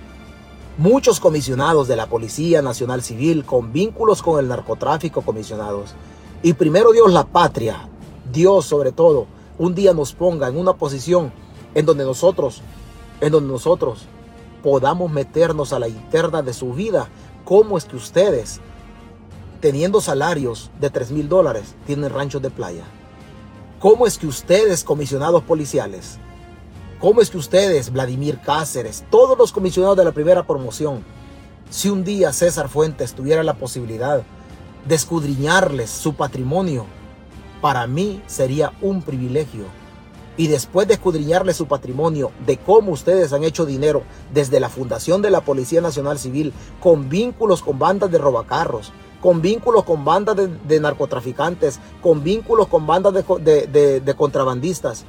A: Muchos comisionados de la Policía Nacional Civil con vínculos con el narcotráfico comisionados. Y primero Dios la patria, Dios sobre todo, un día nos ponga en una posición en donde nosotros, en donde nosotros podamos meternos a la interna de su vida. ¿Cómo es que ustedes, teniendo salarios de 3 mil dólares, tienen ranchos de playa? ¿Cómo es que ustedes, comisionados policiales, cómo es que ustedes, Vladimir Cáceres, todos los comisionados de la primera promoción, si un día César Fuentes tuviera la posibilidad de escudriñarles su patrimonio, para mí sería un privilegio y después de escudriñarle su patrimonio, de cómo ustedes han hecho dinero desde la fundación de la Policía Nacional Civil, con vínculos con bandas de robacarros, con vínculos con bandas de, narcotraficantes, con vínculos con bandas de, de, contrabandistas.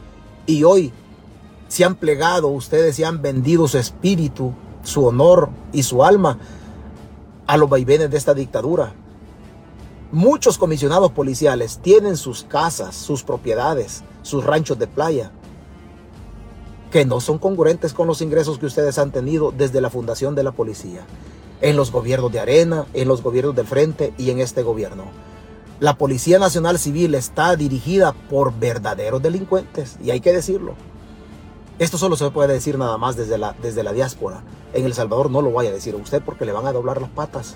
A: Y hoy se han plegado, ustedes se han vendido su espíritu, su honor y su alma a los vaivenes de esta dictadura. Muchos comisionados policiales tienen sus casas, sus propiedades, sus ranchos de playa, que no son congruentes con los ingresos que ustedes han tenido desde la fundación de la policía, en los gobiernos de Arena, en los gobiernos del Frente y en este gobierno. La Policía Nacional Civil está dirigida por verdaderos delincuentes, y hay que decirlo. Esto solo se puede decir nada más desde la, desde la diáspora. En El Salvador no lo vaya a decir a usted porque le van a doblar las patas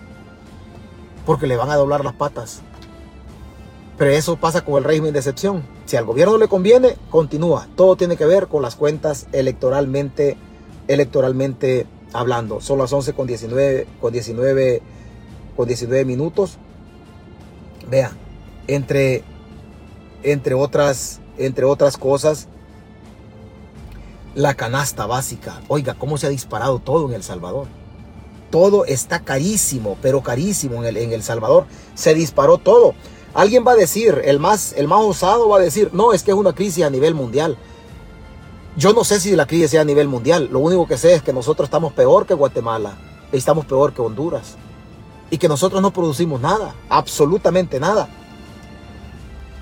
A: porque le van a doblar las patas. Pero eso pasa con el régimen de excepción. Si al gobierno le conviene, continúa. Todo tiene que ver con las cuentas electoralmente, electoralmente hablando. Son las 11 con 19, con 19, con 19 minutos. Vea, entre, entre, otras, entre otras cosas, la canasta básica. Oiga, cómo se ha disparado todo en El Salvador todo está carísimo, pero carísimo en el, en el Salvador. Se disparó todo. Alguien va a decir, el más, el más osado va a decir, no, es que es una crisis a nivel mundial. Yo no sé si la crisis sea a nivel mundial. Lo único que sé es que nosotros estamos peor que Guatemala estamos peor que Honduras. Y que nosotros no producimos nada, absolutamente nada.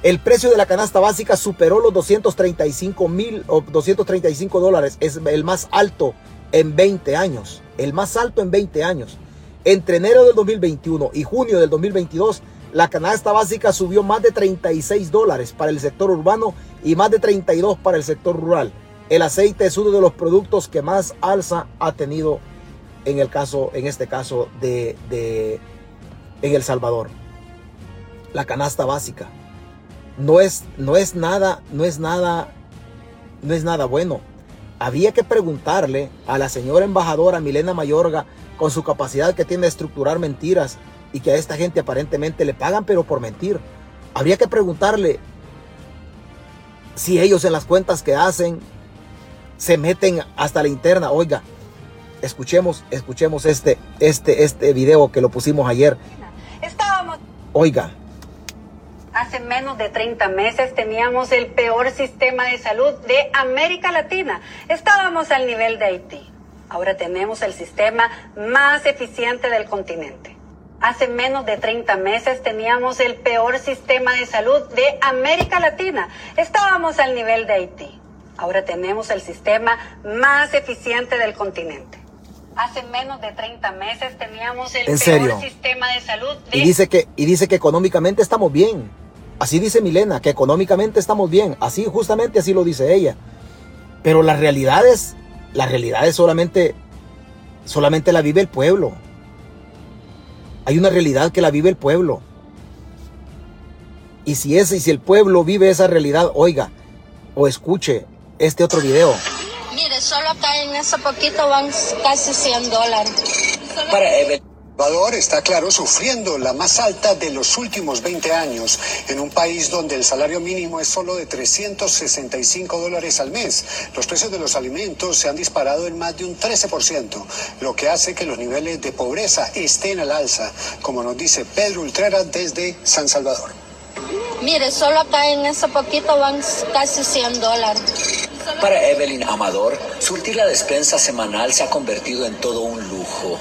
A: El precio de la canasta básica superó los 235 mil o 235 dólares. Es el más alto en 20 años. El más alto en 20 años. Entre enero del 2021 y junio del 2022, la canasta básica subió más de 36 dólares para el sector urbano y más de 32 para el sector rural. El aceite es uno de los productos que más alza ha tenido en el caso, en este caso de, de en El Salvador. La canasta básica no es, no es nada, no es nada, no es nada bueno. Había que preguntarle a la señora embajadora Milena Mayorga, con su capacidad que tiene de estructurar mentiras y que a esta gente aparentemente le pagan, pero por mentir. Habría que preguntarle si ellos en las cuentas que hacen se meten hasta la interna. Oiga, escuchemos, escuchemos este, este, este video que lo pusimos ayer.
B: Estábamos.
A: Oiga.
B: Hace menos de 30 meses teníamos el peor sistema de salud de América Latina. Estábamos al nivel de Haití. Ahora tenemos el sistema más eficiente del continente. Hace menos de 30 meses teníamos el peor sistema de salud de América Latina. Estábamos al nivel de Haití. Ahora tenemos el sistema más eficiente del continente. Hace menos de 30 meses teníamos el peor sistema de salud. De...
A: Y dice que y dice que económicamente estamos bien. Así dice Milena, que económicamente estamos bien. Así, justamente así lo dice ella. Pero la realidad es, la realidad es solamente, solamente la vive el pueblo. Hay una realidad que la vive el pueblo. Y si ese, y si el pueblo vive esa realidad, oiga, o escuche este otro video.
C: Mire, solo acá en ese poquito van casi 100 dólares.
D: Para Salvador está claro sufriendo la más alta de los últimos 20 años en un país donde el salario mínimo es solo de 365 dólares al mes. Los precios de los alimentos se han disparado en más de un 13%, lo que hace que los niveles de pobreza estén al alza, como nos dice Pedro Ultrera desde San Salvador.
C: Mire, solo acá en ese poquito van casi 100 dólares.
E: Para Evelyn Amador, surtir la despensa semanal se ha convertido en todo un lujo.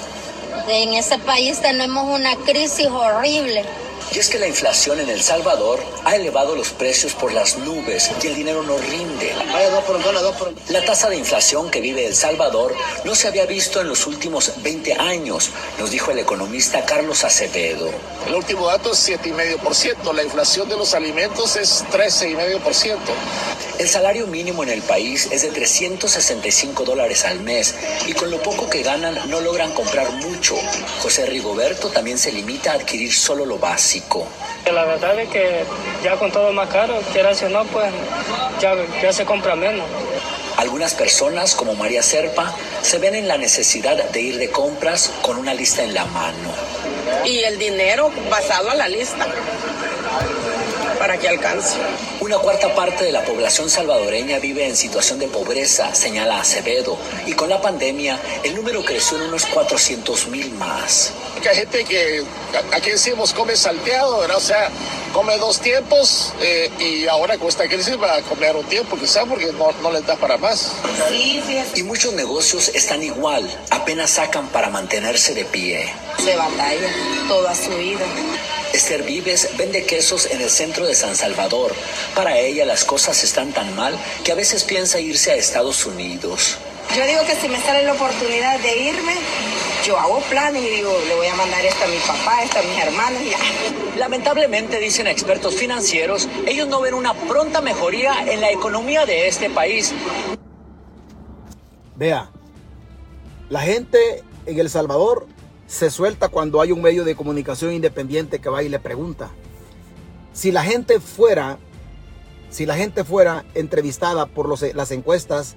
C: En ese país tenemos una crisis horrible.
E: Y es que la inflación en El Salvador ha elevado los precios por las nubes y el dinero no rinde. La tasa de inflación que vive El Salvador no se había visto en los últimos 20 años, nos dijo el economista Carlos Acevedo.
F: El último dato es 7,5%, la inflación de los alimentos es 13,5%.
E: El salario mínimo en el país es de 365 dólares al mes y con lo poco que ganan no logran comprar mucho. José Rigoberto también se limita a adquirir solo lo básico.
G: La verdad es que ya con todo más caro, quieras o no, pues ya, ya se compra menos.
E: Algunas personas, como María Serpa, se ven en la necesidad de ir de compras con una lista en la mano.
H: Y el dinero basado a la lista para que alcance.
E: Una cuarta parte de la población salvadoreña vive en situación de pobreza, señala Acevedo, y con la pandemia el número creció en unos 400 mil más.
F: Hay gente que aquí decimos come salteado, ¿verdad? o sea, come dos tiempos eh, y ahora con esta crisis va a comer un tiempo quizá porque no, no les da para más.
E: Sí, sí. Y muchos negocios están igual, apenas sacan para mantenerse de pie.
H: Se batalla toda su vida.
E: Esther Vives vende quesos en el centro de San Salvador. Para ella las cosas están tan mal que a veces piensa irse a Estados Unidos.
H: Yo digo que si me sale la oportunidad de irme, yo hago planes y digo, le voy a mandar esto a mi papá, esto a mis hermanos y ya.
E: Lamentablemente, dicen expertos financieros, ellos no ven una pronta mejoría en la economía de este país.
A: Vea, la gente en El Salvador se suelta cuando hay un medio de comunicación independiente que va y le pregunta. Si la gente fuera, si la gente fuera entrevistada por las encuestas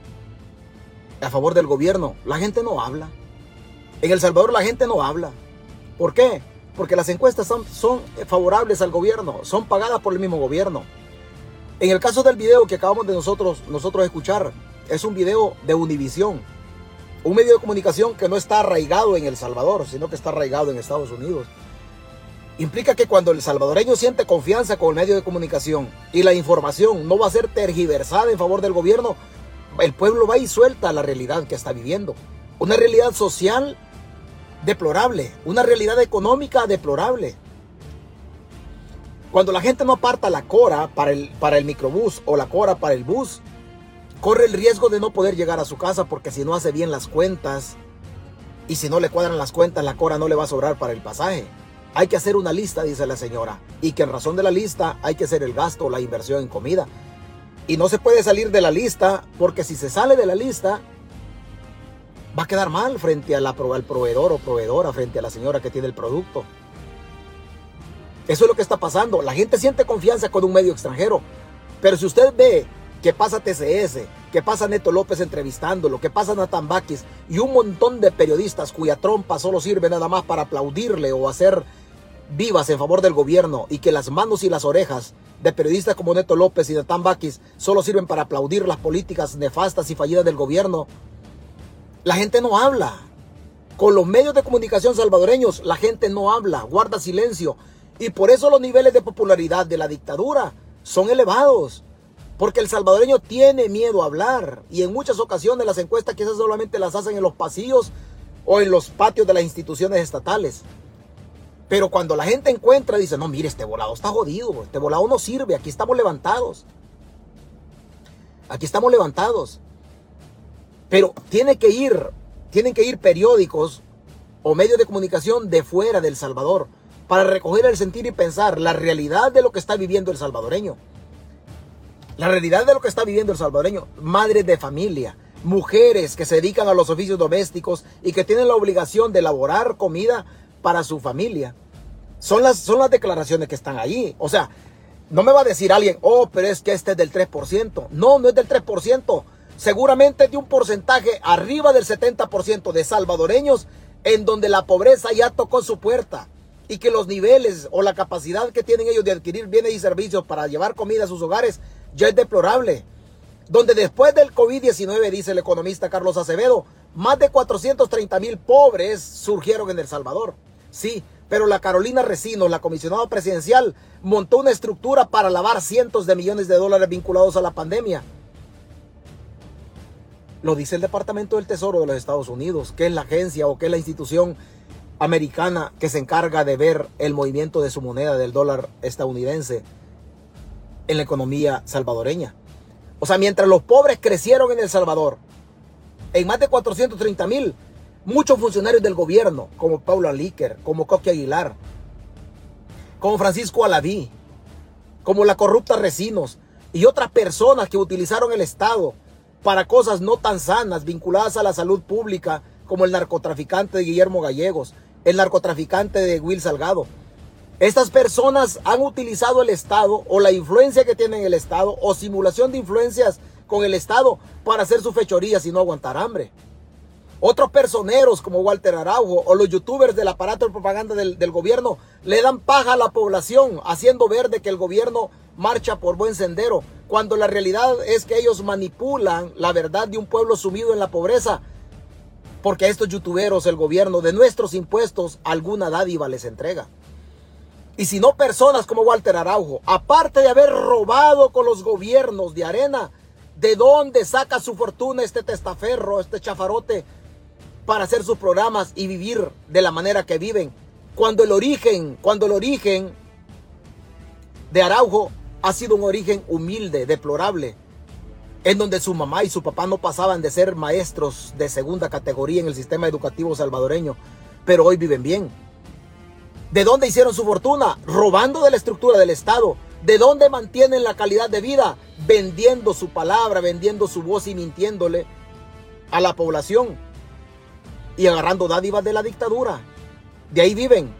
A: a favor del gobierno, la gente no habla. En El Salvador la gente no habla. ¿Por qué? Porque las encuestas son, son favorables al gobierno, son pagadas por el mismo gobierno. En el caso del video que acabamos de nosotros, nosotros escuchar, es un video de Univisión un medio de comunicación que no está arraigado en El Salvador, sino que está arraigado en Estados Unidos. Implica que cuando el salvadoreño siente confianza con el medio de comunicación y la información no va a ser tergiversada en favor del gobierno, el pueblo va y suelta la realidad que está viviendo. Una realidad social deplorable, una realidad económica deplorable. Cuando la gente no aparta la cora para el, para el microbús o la cora para el bus, corre el riesgo de no poder llegar a su casa porque si no hace bien las cuentas y si no le cuadran las cuentas, la cora no le va a sobrar para el pasaje. Hay que hacer una lista, dice la señora, y que en razón de la lista hay que hacer el gasto o la inversión en comida. Y no se puede salir de la lista porque si se sale de la lista va a quedar mal frente al proveedor o proveedora, frente a la señora que tiene el producto. Eso es lo que está pasando. La gente siente confianza con un medio extranjero. Pero si usted ve que pasa TCS, que pasa Neto López entrevistándolo, que pasa Nathan Bakis y un montón de periodistas cuya trompa solo sirve nada más para aplaudirle o hacer vivas en favor del gobierno y que las manos y las orejas de periodistas como Neto López y de Tambakis solo sirven para aplaudir las políticas nefastas y fallidas del gobierno, la gente no habla. Con los medios de comunicación salvadoreños, la gente no habla, guarda silencio. Y por eso los niveles de popularidad de la dictadura son elevados. Porque el salvadoreño tiene miedo a hablar. Y en muchas ocasiones las encuestas quizás solamente las hacen en los pasillos o en los patios de las instituciones estatales. Pero cuando la gente encuentra, dice, no, mire, este volado está jodido, este volado no sirve, aquí estamos levantados. Aquí estamos levantados. Pero tiene que ir, tienen que ir periódicos o medios de comunicación de fuera del Salvador para recoger el sentir y pensar la realidad de lo que está viviendo el salvadoreño. La realidad de lo que está viviendo el salvadoreño. Madres de familia, mujeres que se dedican a los oficios domésticos y que tienen la obligación de elaborar comida para su familia. Son las, son las declaraciones que están allí. O sea, no me va a decir alguien, oh, pero es que este es del 3%. No, no es del 3%. Seguramente es de un porcentaje arriba del 70% de salvadoreños en donde la pobreza ya tocó su puerta y que los niveles o la capacidad que tienen ellos de adquirir bienes y servicios para llevar comida a sus hogares ya es deplorable. Donde después del COVID-19, dice el economista Carlos Acevedo, más de 430 mil pobres surgieron en El Salvador. Sí, pero la Carolina Recino, la comisionada presidencial, montó una estructura para lavar cientos de millones de dólares vinculados a la pandemia. Lo dice el Departamento del Tesoro de los Estados Unidos, que es la agencia o que es la institución americana que se encarga de ver el movimiento de su moneda, del dólar estadounidense, en la economía salvadoreña. O sea, mientras los pobres crecieron en El Salvador, en más de 430 mil, Muchos funcionarios del gobierno, como Paula Líquer, como Coque Aguilar, como Francisco Alaví, como la corrupta Recinos y otras personas que utilizaron el Estado para cosas no tan sanas vinculadas a la salud pública, como el narcotraficante de Guillermo Gallegos, el narcotraficante de Will Salgado. Estas personas han utilizado el Estado o la influencia que tienen el Estado o simulación de influencias con el Estado para hacer sus fechorías y no aguantar hambre. Otros personeros como Walter Araujo o los youtubers del aparato de propaganda del, gobierno le dan paja a la población haciendo ver de que el gobierno marcha por buen sendero, cuando la realidad es que ellos manipulan la verdad de un pueblo sumido en la pobreza, porque a estos youtuberos el gobierno de nuestros impuestos alguna dádiva les entrega. Y si no personas como Walter Araujo, aparte de haber robado con los gobiernos de arena, ¿de dónde saca su fortuna este testaferro, este chafarote para hacer sus programas y vivir de la manera que viven. Cuando el origen, cuando el origen de Araujo ha sido un origen humilde, deplorable, en donde su mamá y su papá no pasaban de ser maestros de segunda categoría en el sistema educativo salvadoreño, pero hoy viven bien. ¿De dónde hicieron su fortuna? Robando de la estructura del Estado. ¿De dónde mantienen la calidad de vida? Vendiendo su palabra, vendiendo su voz y mintiéndole a la población y agarrando dádivas de la dictadura. De ahí viven.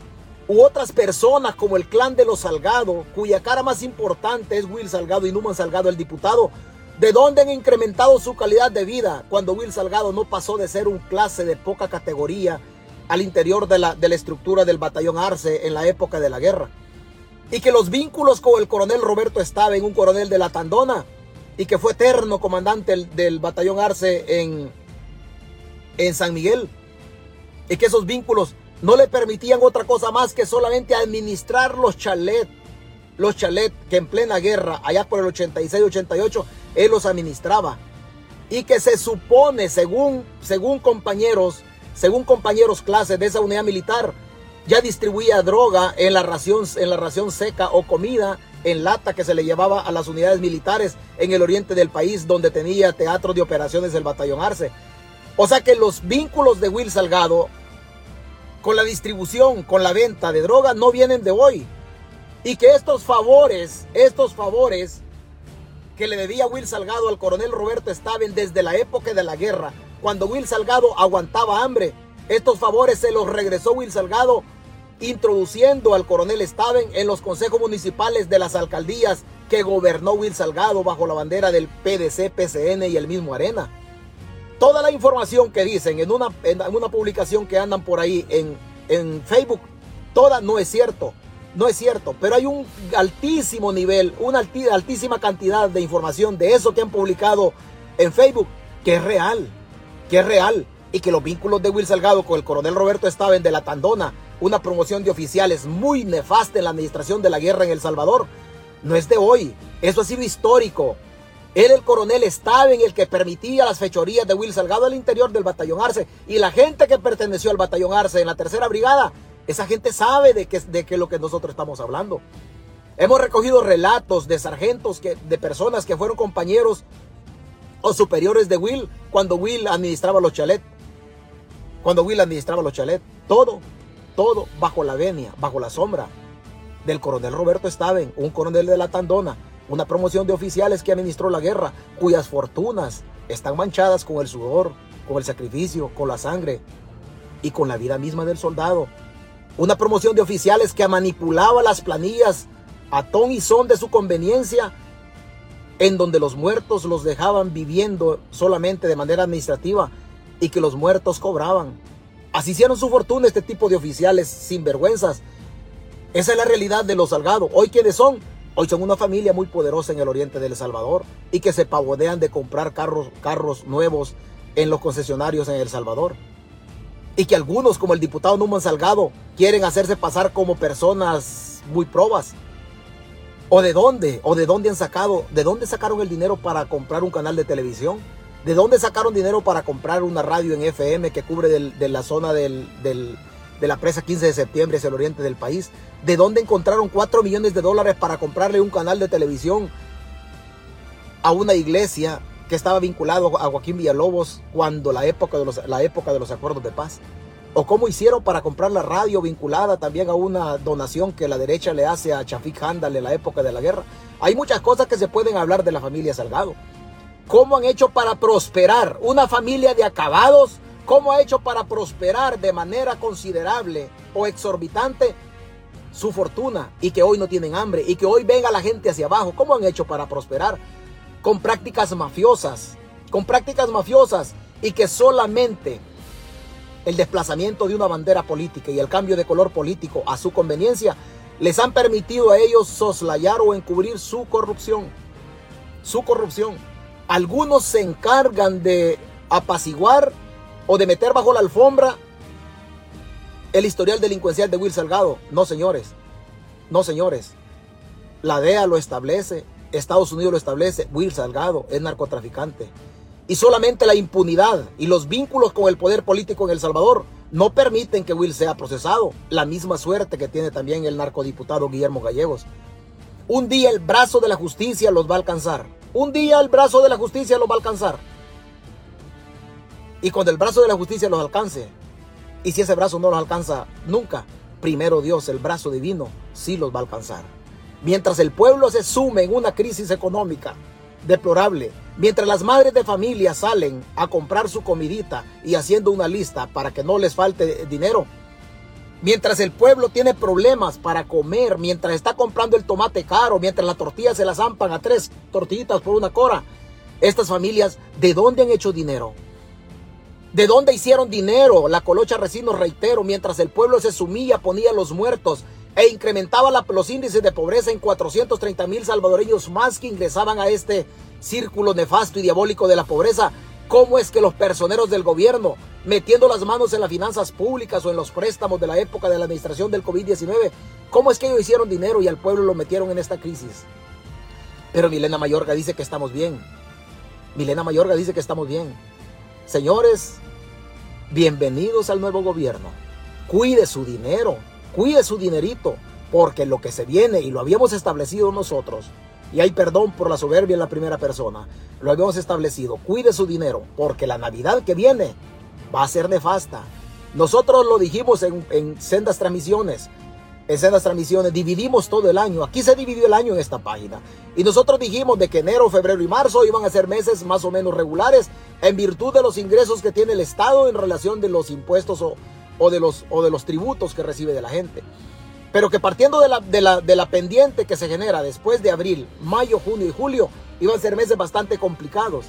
A: U otras personas como el clan de los Salgado, cuya cara más importante es Will Salgado y Numan Salgado, el diputado, de dónde han incrementado su calidad de vida cuando Will Salgado no pasó de ser un clase de poca categoría al interior de la, de la estructura del batallón Arce en la época de la guerra. Y que los vínculos con el coronel Roberto en un coronel de la Tandona, y que fue eterno comandante del, del batallón Arce en, en San Miguel, y que esos vínculos no le permitían otra cosa más que solamente administrar los chalets. Los chalets que en plena guerra, allá por el 86-88, él los administraba. Y que se supone, según, según compañeros, según compañeros clases de esa unidad militar, ya distribuía droga en la ración, en la ración seca o comida en lata que se le llevaba a las unidades militares en el oriente del país donde tenía teatro de operaciones del batallón Arce. O sea que los vínculos de Will Salgado con la distribución, con la venta de droga no vienen de hoy. Y que estos favores, estos favores que le debía Will Salgado al coronel Roberto Staben desde la época de la guerra, cuando Will Salgado aguantaba hambre, estos favores se los regresó Will Salgado introduciendo al coronel Staben en los consejos municipales de las alcaldías que gobernó Will Salgado bajo la bandera del PDC, PCN y el mismo Arena. Toda la información que dicen en una, en una publicación que andan por ahí en, en Facebook, toda no es cierto. No es cierto, pero hay un altísimo nivel, una altísima cantidad de información de eso que han publicado en Facebook, que es real, que es real, y que los vínculos de Will Salgado con el coronel Roberto Staben de la Tandona una promoción de oficiales muy nefasta en la administración de la guerra en El Salvador. No es de hoy, eso ha sido histórico. Él, el coronel, estaba en el que permitía las fechorías de Will Salgado al interior del batallón Arce. Y la gente que perteneció al batallón Arce en la tercera brigada, esa gente sabe de qué, de es lo que nosotros estamos hablando. Hemos recogido relatos de sargentos, que, de personas que fueron compañeros o superiores de Will cuando Will administraba los chalets. Cuando Will administraba los chalets. Todo todo bajo la venia, bajo la sombra del coronel Roberto Staben, un coronel de la Tandona, una promoción de oficiales que administró la guerra, cuyas fortunas están manchadas con el sudor, con el sacrificio, con la sangre y con la vida misma del soldado. Una promoción de oficiales que manipulaba las planillas a ton y son de su conveniencia, en donde los muertos los dejaban viviendo solamente de manera administrativa y que los muertos cobraban. Así hicieron su fortuna este tipo de oficiales sinvergüenzas. Esa es la realidad de los Salgado. Hoy, ¿quiénes son? Hoy son una familia muy poderosa en el oriente del Salvador y que se pavonean de comprar carros, carros nuevos en los concesionarios en El Salvador. Y que algunos, como el diputado Numan Salgado, quieren hacerse pasar como personas muy probas. ¿O de dónde? ¿O de dónde han sacado? ¿De dónde sacaron el dinero para comprar un canal de televisión? ¿De dónde sacaron dinero para comprar una radio en FM que cubre de la zona de la presa 15 de septiembre hacia el oriente del país? ¿De dónde encontraron 4 millones de dólares para comprarle un canal de televisión a una iglesia que estaba vinculado a Joaquín Villalobos cuando la época de los, la época de los acuerdos de paz? ¿O cómo hicieron para comprar la radio vinculada también a una donación que la derecha le hace a Chafik Handal en la época de la guerra? Hay muchas cosas que se pueden hablar de la familia Salgado. ¿Cómo han hecho para prosperar una familia de acabados? ¿Cómo ha hecho para prosperar de manera considerable o exorbitante su fortuna y que hoy no tienen hambre y que hoy venga la gente hacia abajo? ¿Cómo han hecho para prosperar? Con prácticas mafiosas, con prácticas mafiosas y que solamente el desplazamiento de una bandera política y el cambio de color político a su conveniencia les han permitido a ellos soslayar o encubrir su corrupción. Su corrupción. Algunos se encargan de apaciguar o de meter bajo la alfombra el historial delincuencial de Will Salgado. No, señores. No, señores. La DEA lo establece, Estados Unidos lo establece. Will Salgado es narcotraficante. Y solamente la impunidad y los vínculos con el poder político en El Salvador no permiten que Will sea procesado. La misma suerte que tiene también el narcodiputado Guillermo Gallegos. Un día el brazo de la justicia los va a alcanzar. Un día el brazo de la justicia los va a alcanzar. Y cuando el brazo de la justicia los alcance, y si ese brazo no los alcanza nunca, primero Dios, el brazo divino, sí los va a alcanzar. Mientras el pueblo se sume en una crisis económica deplorable, mientras las madres de familia salen a comprar su comidita y haciendo una lista para que no les falte dinero, Mientras el pueblo tiene problemas para comer, mientras está comprando el tomate caro, mientras la tortilla se la zampan a tres tortillitas por una cora, estas familias, ¿de dónde han hecho dinero? ¿De dónde hicieron dinero? La colocha Resino, reitero, mientras el pueblo se sumía, ponía los muertos e incrementaba los índices de pobreza en 430 mil salvadoreños más que ingresaban a este círculo nefasto y diabólico de la pobreza. ¿Cómo es que los personeros del gobierno metiendo las manos en las finanzas públicas o en los préstamos de la época de la administración del COVID-19. ¿Cómo es que ellos hicieron dinero y al pueblo lo metieron en esta crisis? Pero Milena Mayorga dice que estamos bien. Milena Mayorga dice que estamos bien. Señores, bienvenidos al nuevo gobierno. Cuide su dinero, cuide su dinerito, porque lo que se viene, y lo habíamos establecido nosotros, y hay perdón por la soberbia en la primera persona, lo habíamos establecido, cuide su dinero, porque la Navidad que viene va a ser nefasta. Nosotros lo dijimos en, en sendas transmisiones, en sendas transmisiones, dividimos todo el año. Aquí se dividió el año en esta página. Y nosotros dijimos de que enero, febrero y marzo iban a ser meses más o menos regulares en virtud de los ingresos que tiene el Estado en relación de los impuestos o, de, los, o de los tributos que recibe de la gente. Pero que partiendo de la, de, la, de la pendiente que se genera después de abril, mayo, junio y julio, iban a ser meses bastante complicados.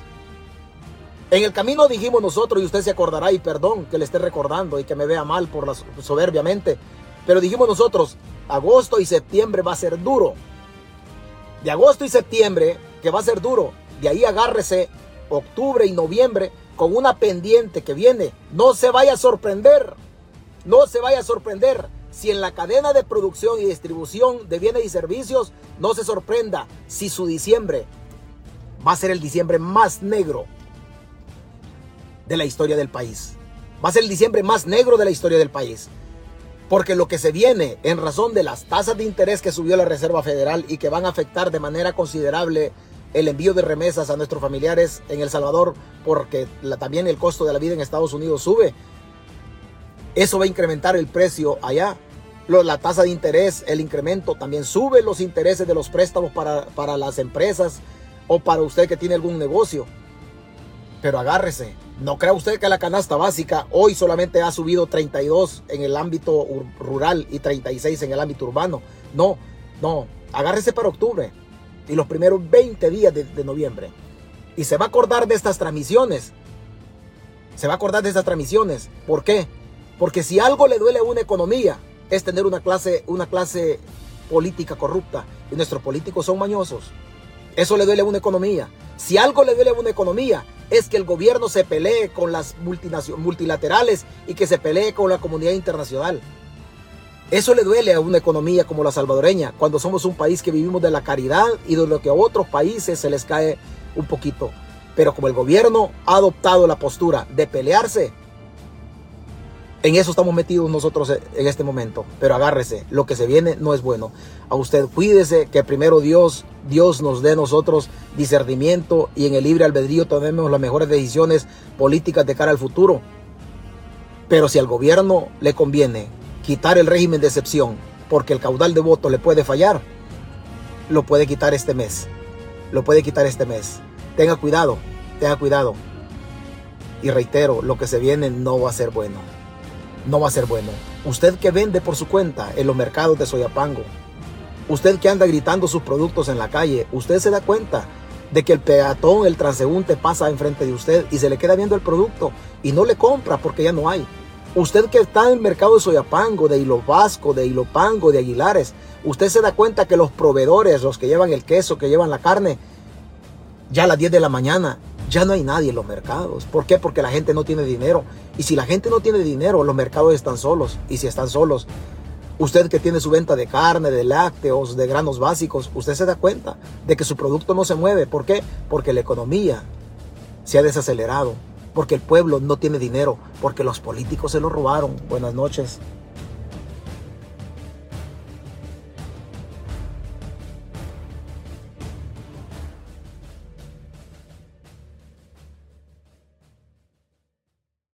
A: En el camino dijimos nosotros, y usted se acordará, y perdón que le esté recordando y que me vea mal por la soberbiamente, pero dijimos nosotros, agosto y septiembre va a ser duro. De agosto y septiembre, que va a ser duro, de ahí agárrese octubre y noviembre con una pendiente que viene. No se vaya a sorprender, no se vaya a sorprender si en la cadena de producción y distribución de bienes y servicios no se sorprenda si su diciembre va a ser el diciembre más negro de la historia del país. Va a ser el diciembre más negro de la historia del país. Porque lo que se viene en razón de las tasas de interés que subió la Reserva Federal y que van a afectar de manera considerable el envío de remesas a nuestros familiares en El Salvador, porque también el costo de la vida en Estados Unidos sube, eso va a incrementar el precio allá. La tasa de interés, el incremento, también sube los intereses de los préstamos para, para las empresas o para usted que tiene algún negocio. Pero agárrese, no crea usted que la canasta básica hoy solamente ha subido 32 en el ámbito rural y 36 en el ámbito urbano. No, no, agárrese para octubre y los primeros 20 días de, de noviembre. Y se va a acordar de estas transmisiones. Se va a acordar de estas transmisiones. ¿Por qué? Porque si algo le duele a una economía es tener una clase, una clase política corrupta. Y nuestros políticos son mañosos. Eso le duele a una economía. Si algo le duele a una economía es que el gobierno se pelee con las multilaterales y que se pelee con la comunidad internacional. Eso le duele a una economía como la salvadoreña, cuando somos un país que vivimos de la caridad y de lo que a otros países se les cae un poquito. Pero como el gobierno ha adoptado la postura de pelearse, en eso estamos metidos nosotros en este momento. Pero agárrese, lo que se viene no es bueno. A usted cuídese, que primero Dios, Dios nos dé nosotros discernimiento y en el libre albedrío tomemos las mejores decisiones políticas de cara al futuro. Pero si al gobierno le conviene quitar el régimen de excepción porque el caudal de votos le puede fallar, lo puede quitar este mes. Lo puede quitar este mes. Tenga cuidado, tenga cuidado. Y reitero, lo que se viene no va a ser bueno no va a ser bueno. Usted que vende por su cuenta en los mercados de Soyapango, usted que anda gritando sus productos en la calle, usted se da cuenta de que el peatón, el transeúnte pasa enfrente de usted y se le queda viendo el producto y no le compra porque ya no hay. Usted que está en el mercado de Soyapango, de Hilo Vasco, de Hilopango, de Aguilares, usted se da cuenta que los proveedores, los que llevan el queso, que llevan la carne, ya a las 10 de la mañana ya no hay nadie en los mercados. ¿Por qué? Porque la gente no tiene dinero. Y si la gente no tiene dinero, los mercados están solos. Y si están solos, usted que tiene su venta de carne, de lácteos, de granos básicos, usted se da cuenta de que su producto no se mueve. ¿Por qué? Porque la economía se ha desacelerado. Porque el pueblo no tiene dinero. Porque los políticos se lo robaron. Buenas noches.